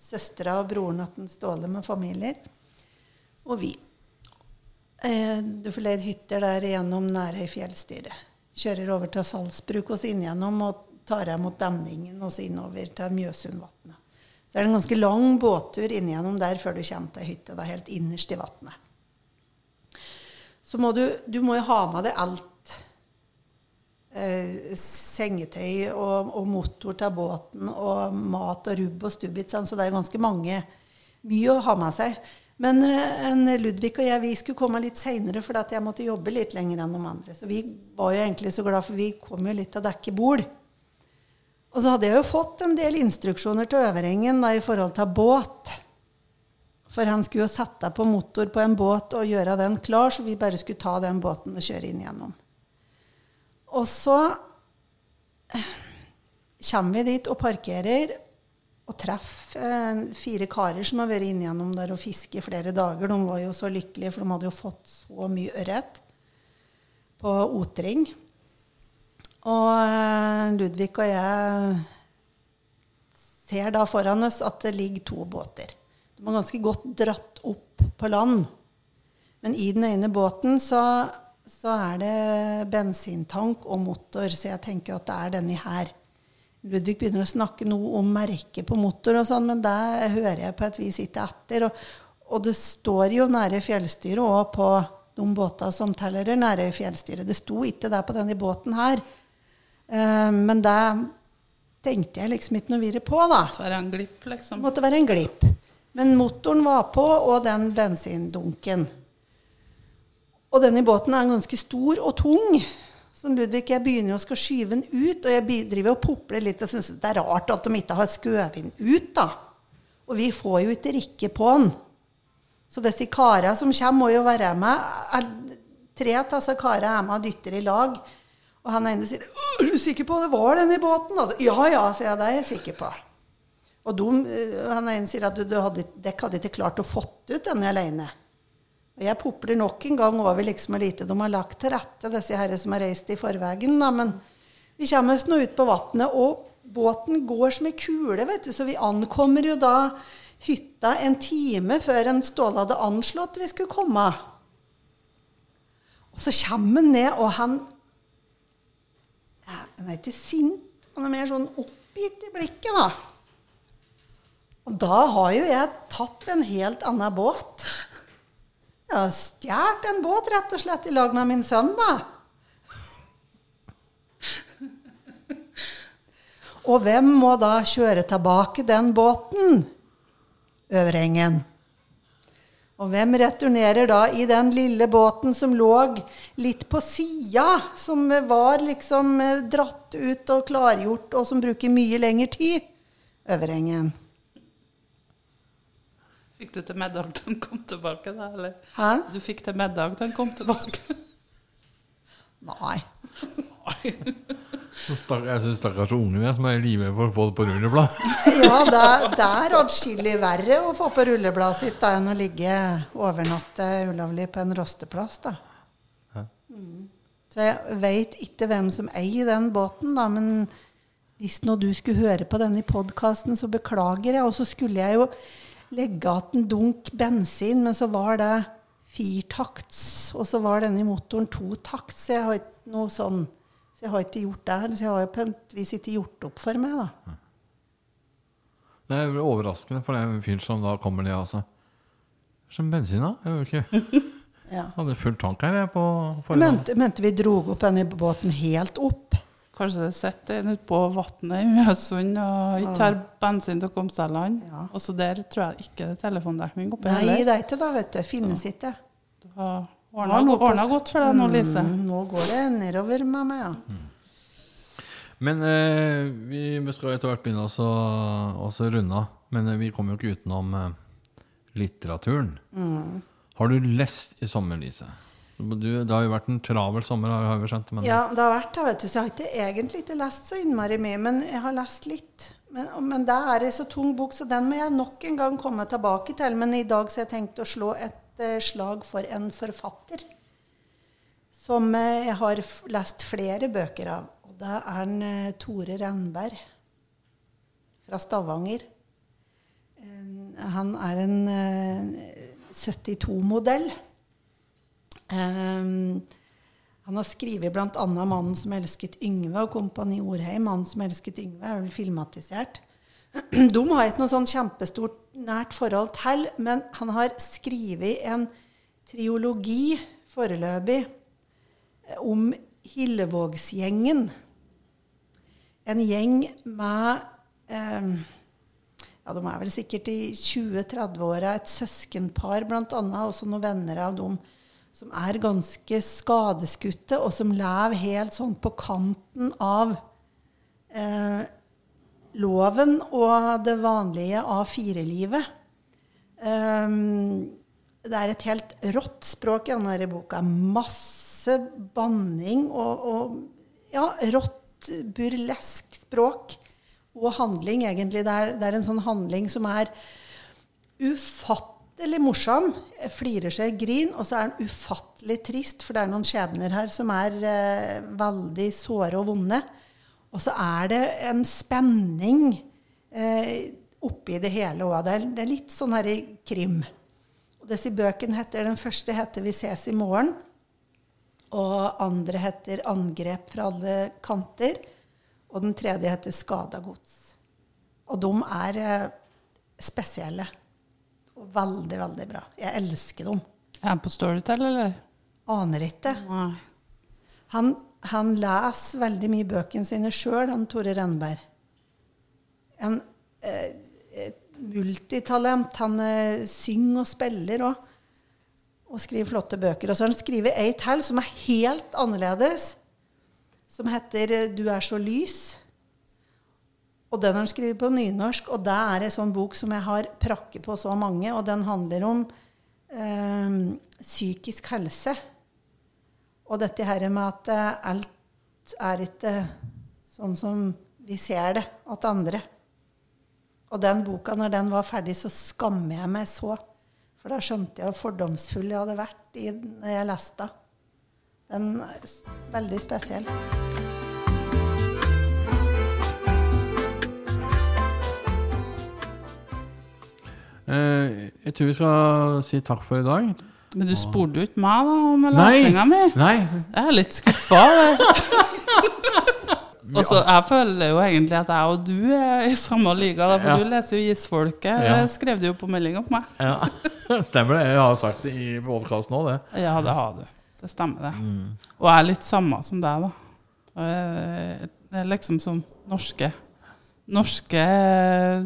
Søstera og broren til Ståle med familier. Og vi. Eh, du får leid hytter der gjennom Nærøy fjellstyre. Kjører over til Salzbruk og inn gjennom og tar jeg mot demningen og så innover til Mjøsundvatnet. Så er det en ganske lang båttur inn gjennom der før du kommer til hytta. Det er helt innerst i vannet. Så må du, du må jo ha med deg alt eh, sengetøy og, og motor til båten og mat og rubb og stubb. ikke? Så det er ganske mange mye å ha med seg. Men eh, Ludvig og jeg vi skulle komme litt seinere for jeg måtte jobbe litt lenger enn de andre. Så vi var jo egentlig så glad, for vi kom jo litt til å dekke bord. Og så hadde jeg jo fått en del instruksjoner til Øverengen da, i forhold til båt. For han skulle jo sette på motor på en båt og gjøre den klar, så vi bare skulle ta den båten og kjøre inn gjennom. Og så eh, kommer vi dit og parkerer og treffer eh, fire karer som har vært inn gjennom der og fisket i flere dager. De var jo så lykkelige, for de hadde jo fått så mye ørret på otring. Og eh, Ludvig og jeg ser da foran oss at det ligger to båter. De var ganske godt dratt opp på land. Men i den ene båten så, så er det bensintank og motor, så jeg tenker at det er denne her. Ludvig begynner å snakke noe om merket på motor, og sånn, men det hører jeg på et vis ikke etter. Og, og det står jo nære fjellstyret òg på de båtene som teller nære fjellstyret. Det sto ikke der på denne båten her. Eh, men det tenkte jeg liksom ikke noe videre på, da. Måtte være en glipp, liksom. måtte være en glipp. Men motoren var på, og den bensindunken. Og denne båten er ganske stor og tung. Så Ludvig, jeg begynner å skal skyve den ut, og jeg driver og popler litt. Jeg syns det er rart at de ikke har skjøvet den ut, da. Og vi får jo ikke rikke på den. Så disse karene som kommer, må jo være med. Tre av disse karene er med og dytter i lag. Og han ene sier 'Er du sikker på det var den i båten?' Altså, 'Ja ja', sier jeg. 'Det er jeg sikker på'. Og de, eh, han ene sier at du, hadde, dere hadde ikke klart å fått ut denne alene. Og jeg popler nok en gang over liksom hvor lite de har lagt til rette, disse herre som har reist i forveien. Da. Men vi kommer oss nå ut på vannet, og båten går som ei kule, vet du. Så vi ankommer jo da hytta en time før en Ståle hadde anslått vi skulle komme. Og så kommer han ned, og han Han er ikke sint, han er mer sånn oppgitt i blikket, da. Og da har jo jeg tatt en helt annen båt. Jeg har stjålet en båt rett og slett i lag med min sønn, da. Og hvem må da kjøre tilbake den båten? Øvrengen. Og hvem returnerer da i den lille båten som lå litt på sida, som var liksom eh, dratt ut og klargjort, og som bruker mye lengre tid? Øverengen. Fikk du til middag da han kom tilbake, da? Eller? Hæ? Du fikk til middag da han kom tilbake? Nei. Så stakk, jeg syns stakkars ungene som er livredde for å få det på rulleblad. Ja, det, det er atskillig verre å få på rullebladet sitt da, enn å ligge overnatte ulovlig på en rosteplass. da. Mm. Så jeg veit ikke hvem som eier den båten, da, men hvis nå du skulle høre på denne podkasten, så beklager jeg. Og så skulle jeg jo legge igjen en dunk bensin, men så var det firtakts, og så var denne motoren totakts, så jeg har ikke noe sånn så jeg har ikke gjort det. Så jeg har jo på et vis ikke gjort opp for meg, da. Det er overraskende for den fyren som da kommer ned altså. Som bensin, da? Jeg vet ikke. Ja. Hadde full tank her jeg på forhånd. mente, mente vi dro opp denne båten helt opp. Kanskje det sitter en ute på vannet i Mjøsund og ikke har bensin til å komme seg i land. Ja. Og så der tror jeg ikke det er telefondekning oppe Nei, heller. det er ikke det, vet du. Finnes ikke. Du Har ordna, noe ordna godt for deg nå, Lise. Mm, nå går det nedover med meg, ja. Men eh, vi skal etter hvert begynne også runde av. Men eh, vi kommer jo ikke utenom eh, litteraturen. Mm. Har du lest i sommer, Lise? Du, det har jo vært en travel sommer, har vi skjønt. Men Ja, det har vært det, vet du. Så jeg har ikke egentlig ikke lest så innmari mye, men jeg har lest litt. Men, men det er ei så tung bok, så den må jeg nok en gang komme tilbake til. Men i dag så har jeg tenkt å slå et slag for en forfatter som eh, jeg har lest flere bøker av. Og det er en, eh, Tore Rennberg fra Stavanger. Han er en eh, 72-modell. Um, han har skrevet bl.a. 'Mannen som elsket Yngve' og 'Kompani Orheim'. 'Mannen som elsket Yngve' er vel filmatisert. De har ikke noe sånn kjempestort nært forhold til, men han har skrevet en triologi foreløpig eh, om Hillevågsgjengen. En gjeng med eh, ja, De er vel sikkert i 20-30-åra. Et søskenpar bl.a. Også noen venner av dem som er ganske skadeskutte, og som lever helt sånn på kanten av eh, loven og det vanlige A4-livet. Um, det er et helt rått språk i denne boka. Masse banning og, og ja, rått, burlesk språk. Og handling, egentlig. Det er, det er en sånn handling som er ufattelig morsom. Flirer seg i grin. Og så er den ufattelig trist, for det er noen skjebner her som er eh, veldig såre og vonde. Og så er det en spenning eh, oppi det hele òg. Det, det, er litt sånn her i krim. Og disse bøkene heter, Den første heter 'Vi ses i morgen'. Og andre heter 'Angrep fra alle kanter'. Og den tredje heter 'Skada gods'. Og de er eh, spesielle. Og veldig, veldig bra. Jeg elsker dem. Er han på Storytel, eller? Aner ikke. Nei. Han, han leser veldig mye bøkene sine sjøl, han Tore Renberg. En eh, multitalent. Han eh, synger og spiller òg. Og skriver flotte bøker. Og så har han skrevet ei til som er helt annerledes. Som heter eh, 'Du er så lys'. Og den har han skrevet på nynorsk. Og det er en sånn bok som jeg har prakket på så mange. Og den handler om eh, psykisk helse. Og dette her med at eh, alt er ikke sånn som vi ser det at andre. Og den boka, når den var ferdig, så skammer jeg meg så. For da skjønte jeg hvor fordomsfull jeg hadde vært i, når jeg leste den. Den er veldig spesiell. Eh, jeg tror vi skal si takk for i dag. Men du spurte jo ikke meg da om lesinga mi. Nei, Jeg er litt skuffa. der. Og så Jeg føler jo egentlig at jeg og du er i samme liga, da, for Ja. du leser jo gissfolket Ja. Det skrev du jo på meldinga på meg. ja. stemmer det. Jeg har sagt det i podkasten òg, det. Ja, det har du. Det stemmer, det. Og jeg er litt samme som deg, da. Eh, Det er liksom som norske Norske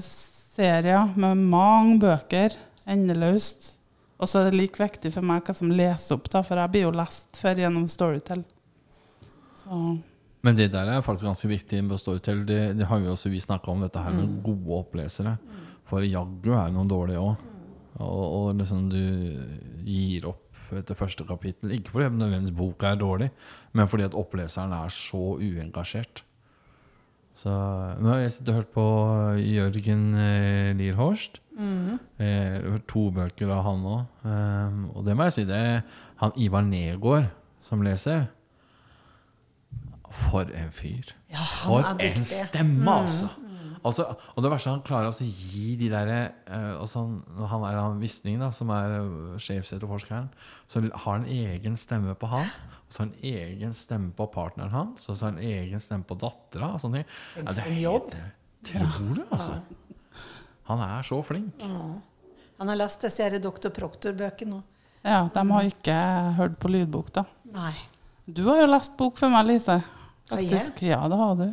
serier med mange bøker, endeløst. Og så er det like viktig for meg hva som leser opp, da, for jeg blir jo lest før gjennom Storytel. Så Men det der er faktisk ganske viktig med Storytel. Det, det har vi også vi snakka om, dette her med gode opplesere. For jaggu er det noen dårlige òg. Og, og liksom du gir opp etter første kapittel. Ikke fordi nødvendigvis boka er dårlig, men fordi at oppleseren er så uengasjert. Så Nå har jeg sittet og hørt på Jørgen eh, Lier Horst. Eh, jeg har hørt to bøker av han òg. Um, og det må jeg si, det er han Ivar Negård som leser. For en fyr. Ja, han For en dyktig. Mm, stemme, altså! Altså, og det verste er han klarer altså å gi de derre eh, altså han, han er han Wisting, da, som er uh, sjefsetterforskeren, så har han egen stemme på han. Og så har han egen stemme på partneren hans, og så har han egen stemme på dattera. og sånne ting. Tenk det er en jobb. helt utrolig, altså. Han er så flink. Han har lest disse Dr. Proctor-bøkene nå. ja, de har ikke hørt på lydbok, da. Nei. Du har jo lest bok for meg, Lise. Har jeg? Faktisk. Ja, det har du.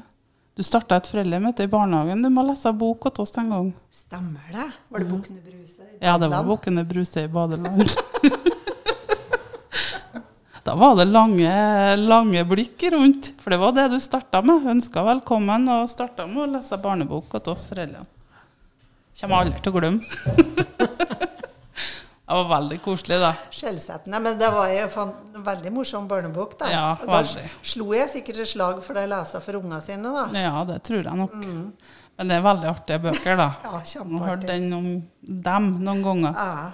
Du starta et foreldremøte i barnehagen. Du må lese bok hos oss en gang. Stemmer det? Var det Bukkene Bruse? i badeland? Ja, det var? Bukkene Bruse i badeland. da var det lange, lange blikk rundt. For det var det du starta med. Ønska velkommen og starta med å lese barnebok hos oss foreldrene. Kommer aldri til å glemme. det var veldig koselig, da. Skjellsettende. Men det var jo en veldig morsom barnebok, da. Ja, Og da slo jeg sikkert et slag for det jeg leste for ungene sine, da. Ja, det tror jeg nok. Men det er veldig artige bøker, da. Ja, Jeg har hørt den om dem noen ganger. Ja.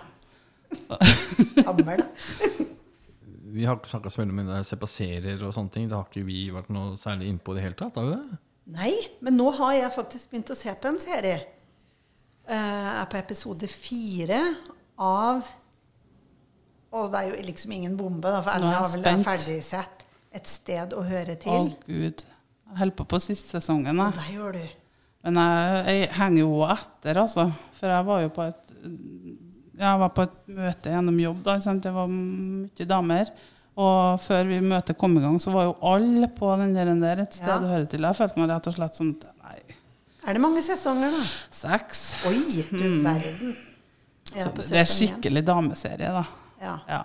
Stammer, da. Vi har ikke snakka så veldig om det se på serier og sånne ting. Det har ikke vi vært noe særlig innpå i det hele tatt. Har vi det? Nei, men nå har jeg faktisk begynt å se på en serie. Eh, Jeg er på episode fire av Og det er jo liksom ingen bombe, da, for Ellen har vel ferdigsett et sted å høre til. Å, gud. Jeg holder på på siste sesongen, jeg. det gjør du. Men jeg, jeg henger jo etter, altså. For jeg var jo på et jeg var på et møte gjennom jobb. da? Det var mye damer. Og før vi møtet kom i gang, så var jo alle på den der, et sted Ja. å høre til. Jeg følte meg rett og slett som Nei, Er det mange sesonger, da? seks. Oi, du verden. Så på det er skikkelig dameserie, da. Ja. Ja.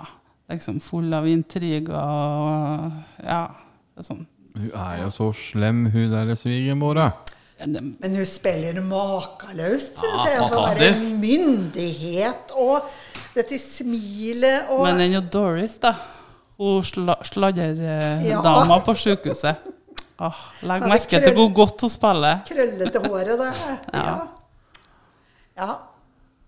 Liksom full av intriger og Ja. Det er sånn. Hun er jo så slem, hun der svigermora. Ja, Men hun spiller makeløst, syns Ja, jeg. For å være myndighet og dette smilet og Men den jo Doris, da. Hun sla sladredama Ja. på sjukehuset. Åh, legg merke til hvor godt hun spiller. krøllete håret der. Ja. ja.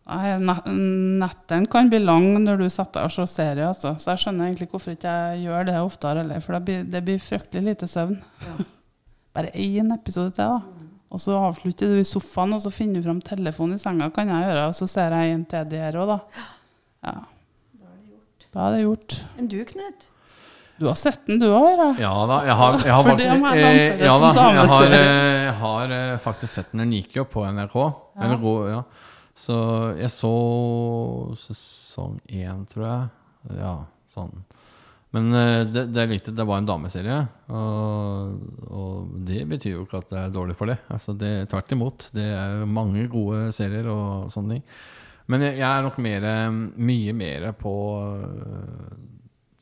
Nei, ne- Nettene kan bli lange når du setter deg og ser serie, altså. så jeg skjønner egentlig hvorfor ikke jeg gjør det oftere. heller, for det blir, det blir fryktelig lite søvn. Bare én episode til, da. Og så avslutter du i sofaen, og så finner du fram telefonen i senga, kan jeg gjøre. Og så ser jeg en til der òg, da. Ja. Da er det gjort. Men du, Knut? Du har sett den, du òg, Ja da, jeg har, jeg har faktisk det eh, ja, da, jeg har, eh, jeg har eh, faktisk sett den. Den gikk jo på NRK. Ja. NRK ja. Så jeg så sesong én, tror jeg. Ja, sånn. Men eh, det, det likte, det var en dameserie. Og, og det betyr jo ikke at det er dårlig for det. Altså det Tvert imot. Det er mange gode serier og sånne ting. Men jeg, jeg er nok mer, mye mer på øh,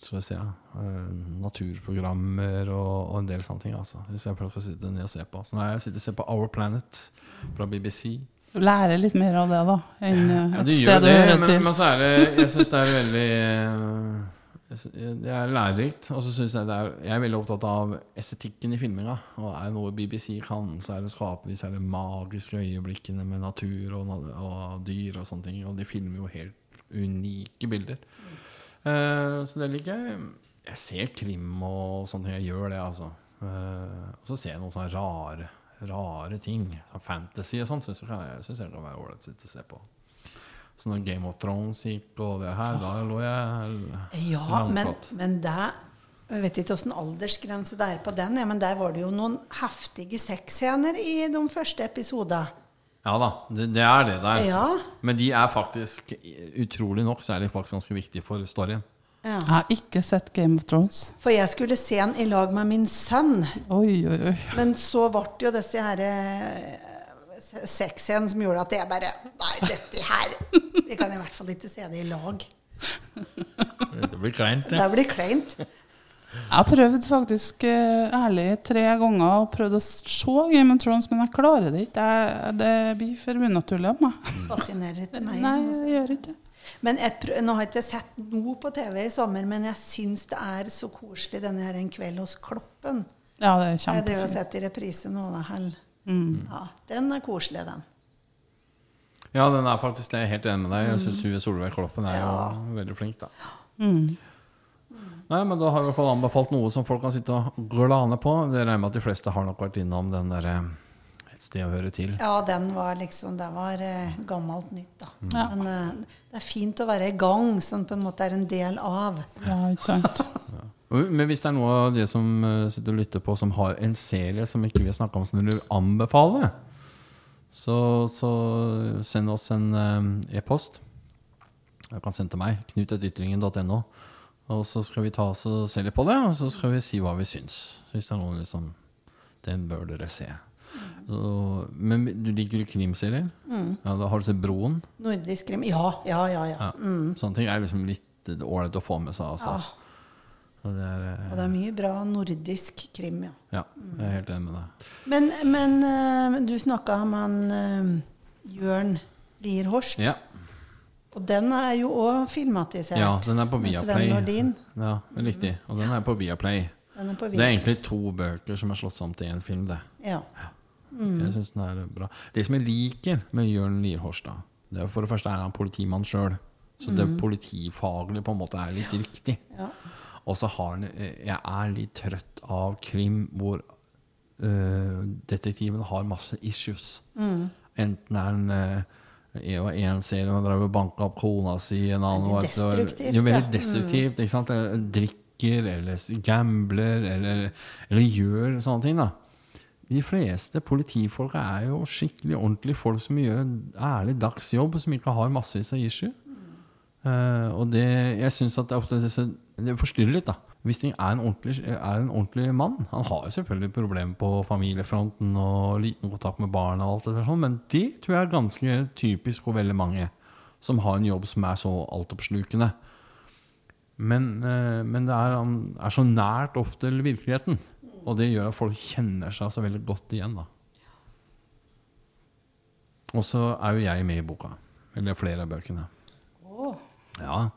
skal vi se, øh, naturprogrammer og, og en del sånne ting. Altså, hvis jeg prøver å sitte ned og se på. Så nå har jeg sittet og sett på Our Planet fra BBC. Du lærer litt mer av det, da, enn eh, Ja, et sted å det, høre men, til. men så er det Jeg syns det er veldig sy- Det er lærerikt. Og så syns jeg det er Jeg er veldig opptatt av estetikken i filminga. Og er det noe BBC kan, så er det å skape disse magiske øyeblikkene med natur og, og dyr og sånne ting. Og de filmer jo helt unike bilder. Uh, så det liker jeg. Jeg ser krim og sånne ting. Jeg gjør det, altså. Uh, og så ser jeg noen sånne rare, rare ting. Sånn fantasy og sånt syns jeg, synes jeg kan være ålreit å se på. Så når Game of Thrones gikk og det her, da lå jeg Ja, men, men der Jeg vet ikke åssen aldersgrense det er på den, ja, men der var det jo noen heftige sexscener i de første episodene. Ja da, det, det er det der. Ja. Men de er faktisk, utrolig nok, så er de faktisk ganske viktige for storyen. Ja. Jeg har ikke sett Game of Thrones. For jeg skulle se den i lag med min sønn. Oi, oi, oi. Men så ble det jo disse her eh, sexscenene som gjorde at jeg bare Nei, dette her Vi kan i hvert fall ikke se det i lag. Det blir kleint, Det blir kleint. Jeg har prøvd faktisk eh, ærlig tre ganger og prøvd å se Game of Thrones, men jeg klarer det ikke. Jeg, det blir for unaturlig av meg. Fascinerer ikke meg. Nei, det jeg gjør ikke det. Men et, nå har jeg ikke sett noe på TV i sommer, men jeg syns det er så koselig denne her En kveld hos Kloppen. Ja, det er Jeg driver og kjempefint. sett i reprise nå. Mm. Ja, den er koselig, den. Ja, den er faktisk det. Jeg er helt enig med deg. Jeg syns hun Solveig Kloppen er Ja. jo veldig flink, da. Mm. Nei, men da har vi i hvert fall anbefalt noe som folk kan sitte og glane på. Det regner med at de fleste har nok vært innom den derre Et sted å høre til. Ja, den var liksom Det var eh, gammelt nytt. Ja. Men uh, det er fint å være i gang, som på en måte er en del av. Ja, ikke sant. Men hvis det er noe av de som eh, sitter og lytter på, som har en serie som ikke vi har snakka om, som du vil anbefale, så, så send oss en eh, e-post. Du kan sende til meg. knutetytringen.no. Og så skal vi ta oss og se litt på det, og så skal vi si hva vi syns. Hvis det er noe liksom Den bør dere se. Så, men du liker jo krimserier? Ja, da har du sett Broen? Nordisk krim. Ja, ja, ja. ja. Mm. Sånne ting er liksom litt ålreit å få med seg. Altså. Ja. Og det er, eh, Og det er mye bra nordisk krim, ja. ja, jeg er helt enig med deg. Men, men uh, du snakka om han uh, Jørn Lierhorst. Ja, Og den er jo òg filmatisert. ja, den er på Sven Viaplay. Nordin. Ja, riktig. Og den er på Viaplay. Den er på Det er egentlig to bøker som er slått sammen til én film. det. Ja. Jeg synes den er bra. Det som jeg liker med Jørn da, det er for det første er han politimann sjøl. Så det politifaglige på en måte er litt riktig. ja. Og så har han eh, Jeg er litt trøtt av krim hvor uh, detektiven har masse issues. Enten er han uh, en og en serie han drev og banka opp kona si, en annen var destruktivt, Jo, veldig ja. destruktivt. Ikke sant? Eh, Drikker eller gambler eller, eller gjør sånne ting. da de fleste politifolka er jo skikkelig ordentlige folk som gjør en ærlig dagsjobb, som ikke har massevis av issue. Uh, og det, jeg syns at det, det forstyrrer litt, da. Wisting er en, er en ordentlig mann. Han har jo selvfølgelig problemer på familiefronten og liten kontakt med barna, og alt det der, sånn, men de tror jeg er ganske typisk for veldig mange som har en jobb som er så altoppslukende. Men, eh, men det er, er så nært opp til virkeligheten. Og det gjør at folk kjenner seg så veldig godt igjen. da. Og så er jo jeg med i boka. Eller flere av bøkene. Oh. Ja.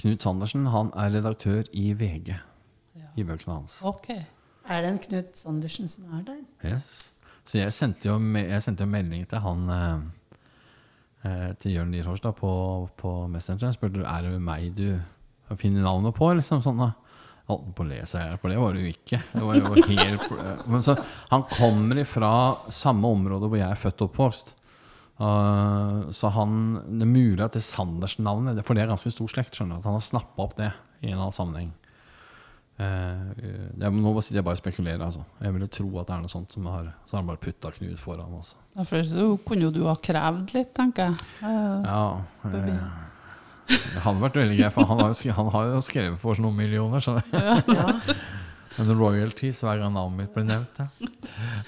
Knut Sandersen han er redaktør i VG. Ja. I bøkene hans. ok. Er det en Knut Sandersen som er der? Yes. Så jeg sendte jo, jeg sendte jo melding til han eh, eh, Til Jørn Lierhorst på, på Messenger. Jeg spurte er det meg du finner navnet på. Liksom, sånn, da. Holdt på å le seg i hjel, for det var det jo ikke. Det var jo helt, men så, han kommer fra samme område hvor jeg er født og oppvokst. Uh, så han, det er mulig at det Sandersen-navnet For det er ganske stor slekt. skjønner du At han har snappa opp det i en eller annen sammenheng. Uh, jeg, nå sitter jeg bare og spekulerer. Altså. Jeg ville tro at det er noe sånt som har Så har han bare putta Knut foran. Også. Derfor så kunne jo du ha krevd litt, tenker jeg. Uh, Ja, eh, det hadde vært veldig gøy, for han har jo skrevet, han har jo skrevet for noen millioner. Så det, Ja. men royalties hver gang navnet mitt blir nevnt. Ja.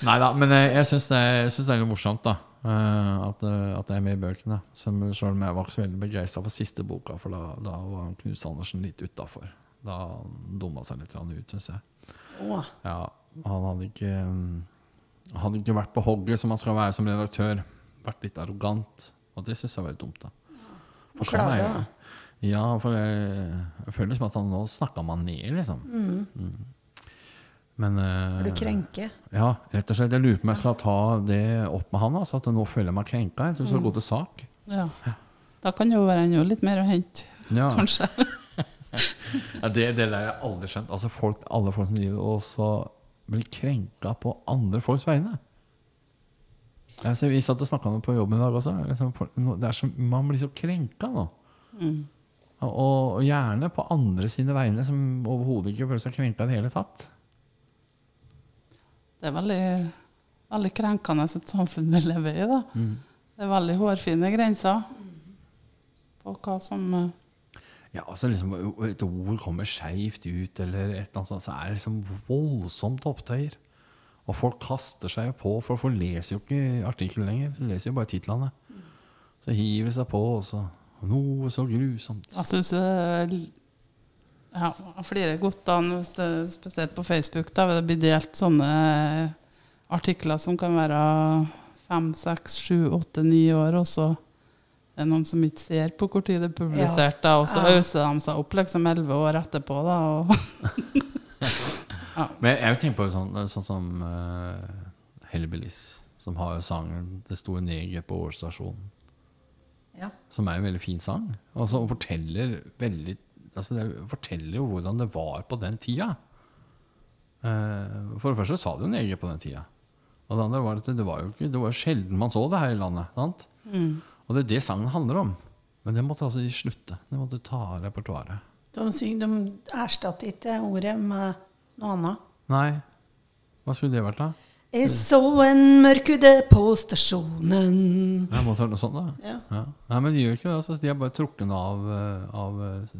Nei da, men jeg, jeg syns det, jeg synes det er litt morsomt da eh, at, eh, at jeg er med i bøkene. Som- Selv om jeg var ikke så veldig begeistra for siste boka, for da, da var Knut Andersen litt utafor. Da dumma seg litt ut, syns jeg. Å, Ja, han hadde ikke Hadde ikke vært på hogget som han skal være som redaktør. Vært litt arrogant. Og det syns jeg var litt dumt, da. For sånn er jeg. Ja, for jeg, jeg føler som at han nå snakka man ned, liksom. Mm. Men eh, er du krenker? Ja, rett og slett. Jeg lurer på om jeg skal ta det opp med han. Altså, at nå føler jeg meg krenka. Jeg tror jeg skal gå til sak. ja. Da kan det jo være enda litt mer å hente, Ja. kanskje. Ja, det, det der har jeg aldri skjønt. Altså folk, alle folk som driver og så blir krenka på andre folks vegne. Ser, vi satt og snakka om det på jobben i dag også. Liksom, er så, man blir så krenka nå. Mm. Og, og gjerne på andre sine vegne, som overhodet ikke føler seg krenka i det hele tatt. Det er veldig, veldig krenkende et samfunn vi lever i. da. Det er veldig hårfine grenser på hva som eh, Ja, altså liksom Et ord kommer skeivt ut, eller et eller annet sånt, så er det liksom voldsomt opptøyer. Og folk kaster seg jo på, for folk leser jo ikke artikkelen lenger. De leser jo bare titlene. Så hiver de seg på, og så Noe så grusomt. Jeg syns ja, jeg flirer godt av det, spesielt på Facebook. Da det blir delt sånne artikler som kan være fem, seks, sju, åtte, ni år, og så er det noen som ikke ser på hvor tid det er publisert, da, og så Ja. de seg opp liksom elleve år etterpå. Da, og Men jeg tenker på sånn, sånn som uh, Hellbillies, som har sangen 'Det store en neger på stasjon'. Ja. Som er en veldig fin sang. Og som forteller veldig altså Det forteller jo hvordan det var på den tida. Uh, for det første sa det jo neger på den tida. Og det andre var at det var jo ikke Det var jo sjelden man så det her i landet. Sant? Og det er det sangen handler om. Men det måtte altså de slutte. De måtte ta av repertoaret. De, syng, de erstatter ikke ordet med noe annet. Nei. Hva skulle det vært, da? Jeg så en mørkhude på stasjonen. Jeg måtte høre noe sånt, da. Ja. Ja. Nei, men de gjør ikke det. Altså. De er bare trukket av, eh, av eh,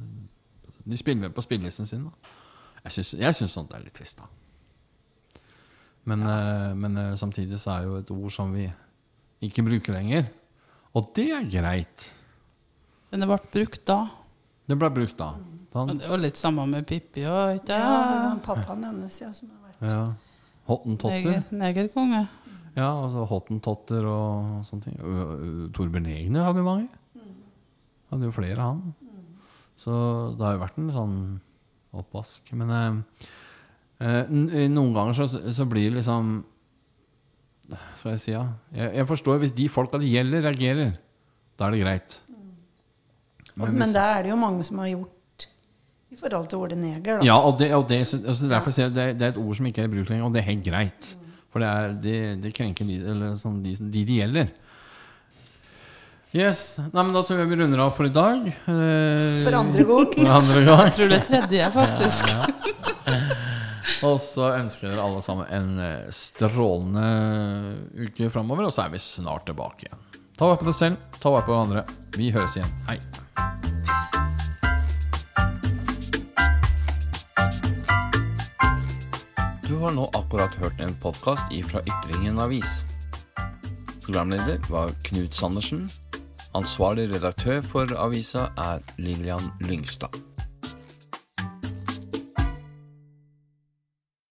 De spiller med på spillelisten sin. Da. Jeg syns, sånt er litt trist, da. Men, eh, men samtidig så er jo et ord som vi ikke bruker lenger. Og det er greit. Men det ble brukt da. Det ble brukt da. Han, det er jo litt samme med Pippi òg, ikke Ja, det ja, var pappaen hennes, ja, som har vært ja. Hottentotter. Negerkonge. Ja, altså Hottentotter og sånne ting. Torbjørn Egner hadde jo mange. Hadde jo flere, han. Så det har jo vært en sånn oppvask. Men eh, eh, noen ganger så, så blir det liksom skal jeg si? Ja? Jeg, jeg forstår hvis de folka det gjelder, reagerer. Da er det greit. Men, men det er det jo mange som har gjort i forhold til ordet neger, da. Ja, og, det, og det, altså derfor sier jeg det, det er et ord som ikke er i bruk lenger, og det er helt greit. For det, er, det, det krenker de, eller sånn, de, de det gjelder. Yes. Nei, men da tror jeg vi runder av for i dag. Eh, For andre gang. For andre gang. Jeg tror det er tredje, faktisk. Og så ønsker dere alle sammen en eh, strålende uke framover, og så er vi snart tilbake igjen. Ta vare på deg selv, ta vare på hverandre. Vi høres igjen. Hei. Du har nå akkurat hørt en podkast ifra Ytringen avis. Programleder var Knut Sandersen. Ansvarlig redaktør for avisa er Lillian Lyngstad.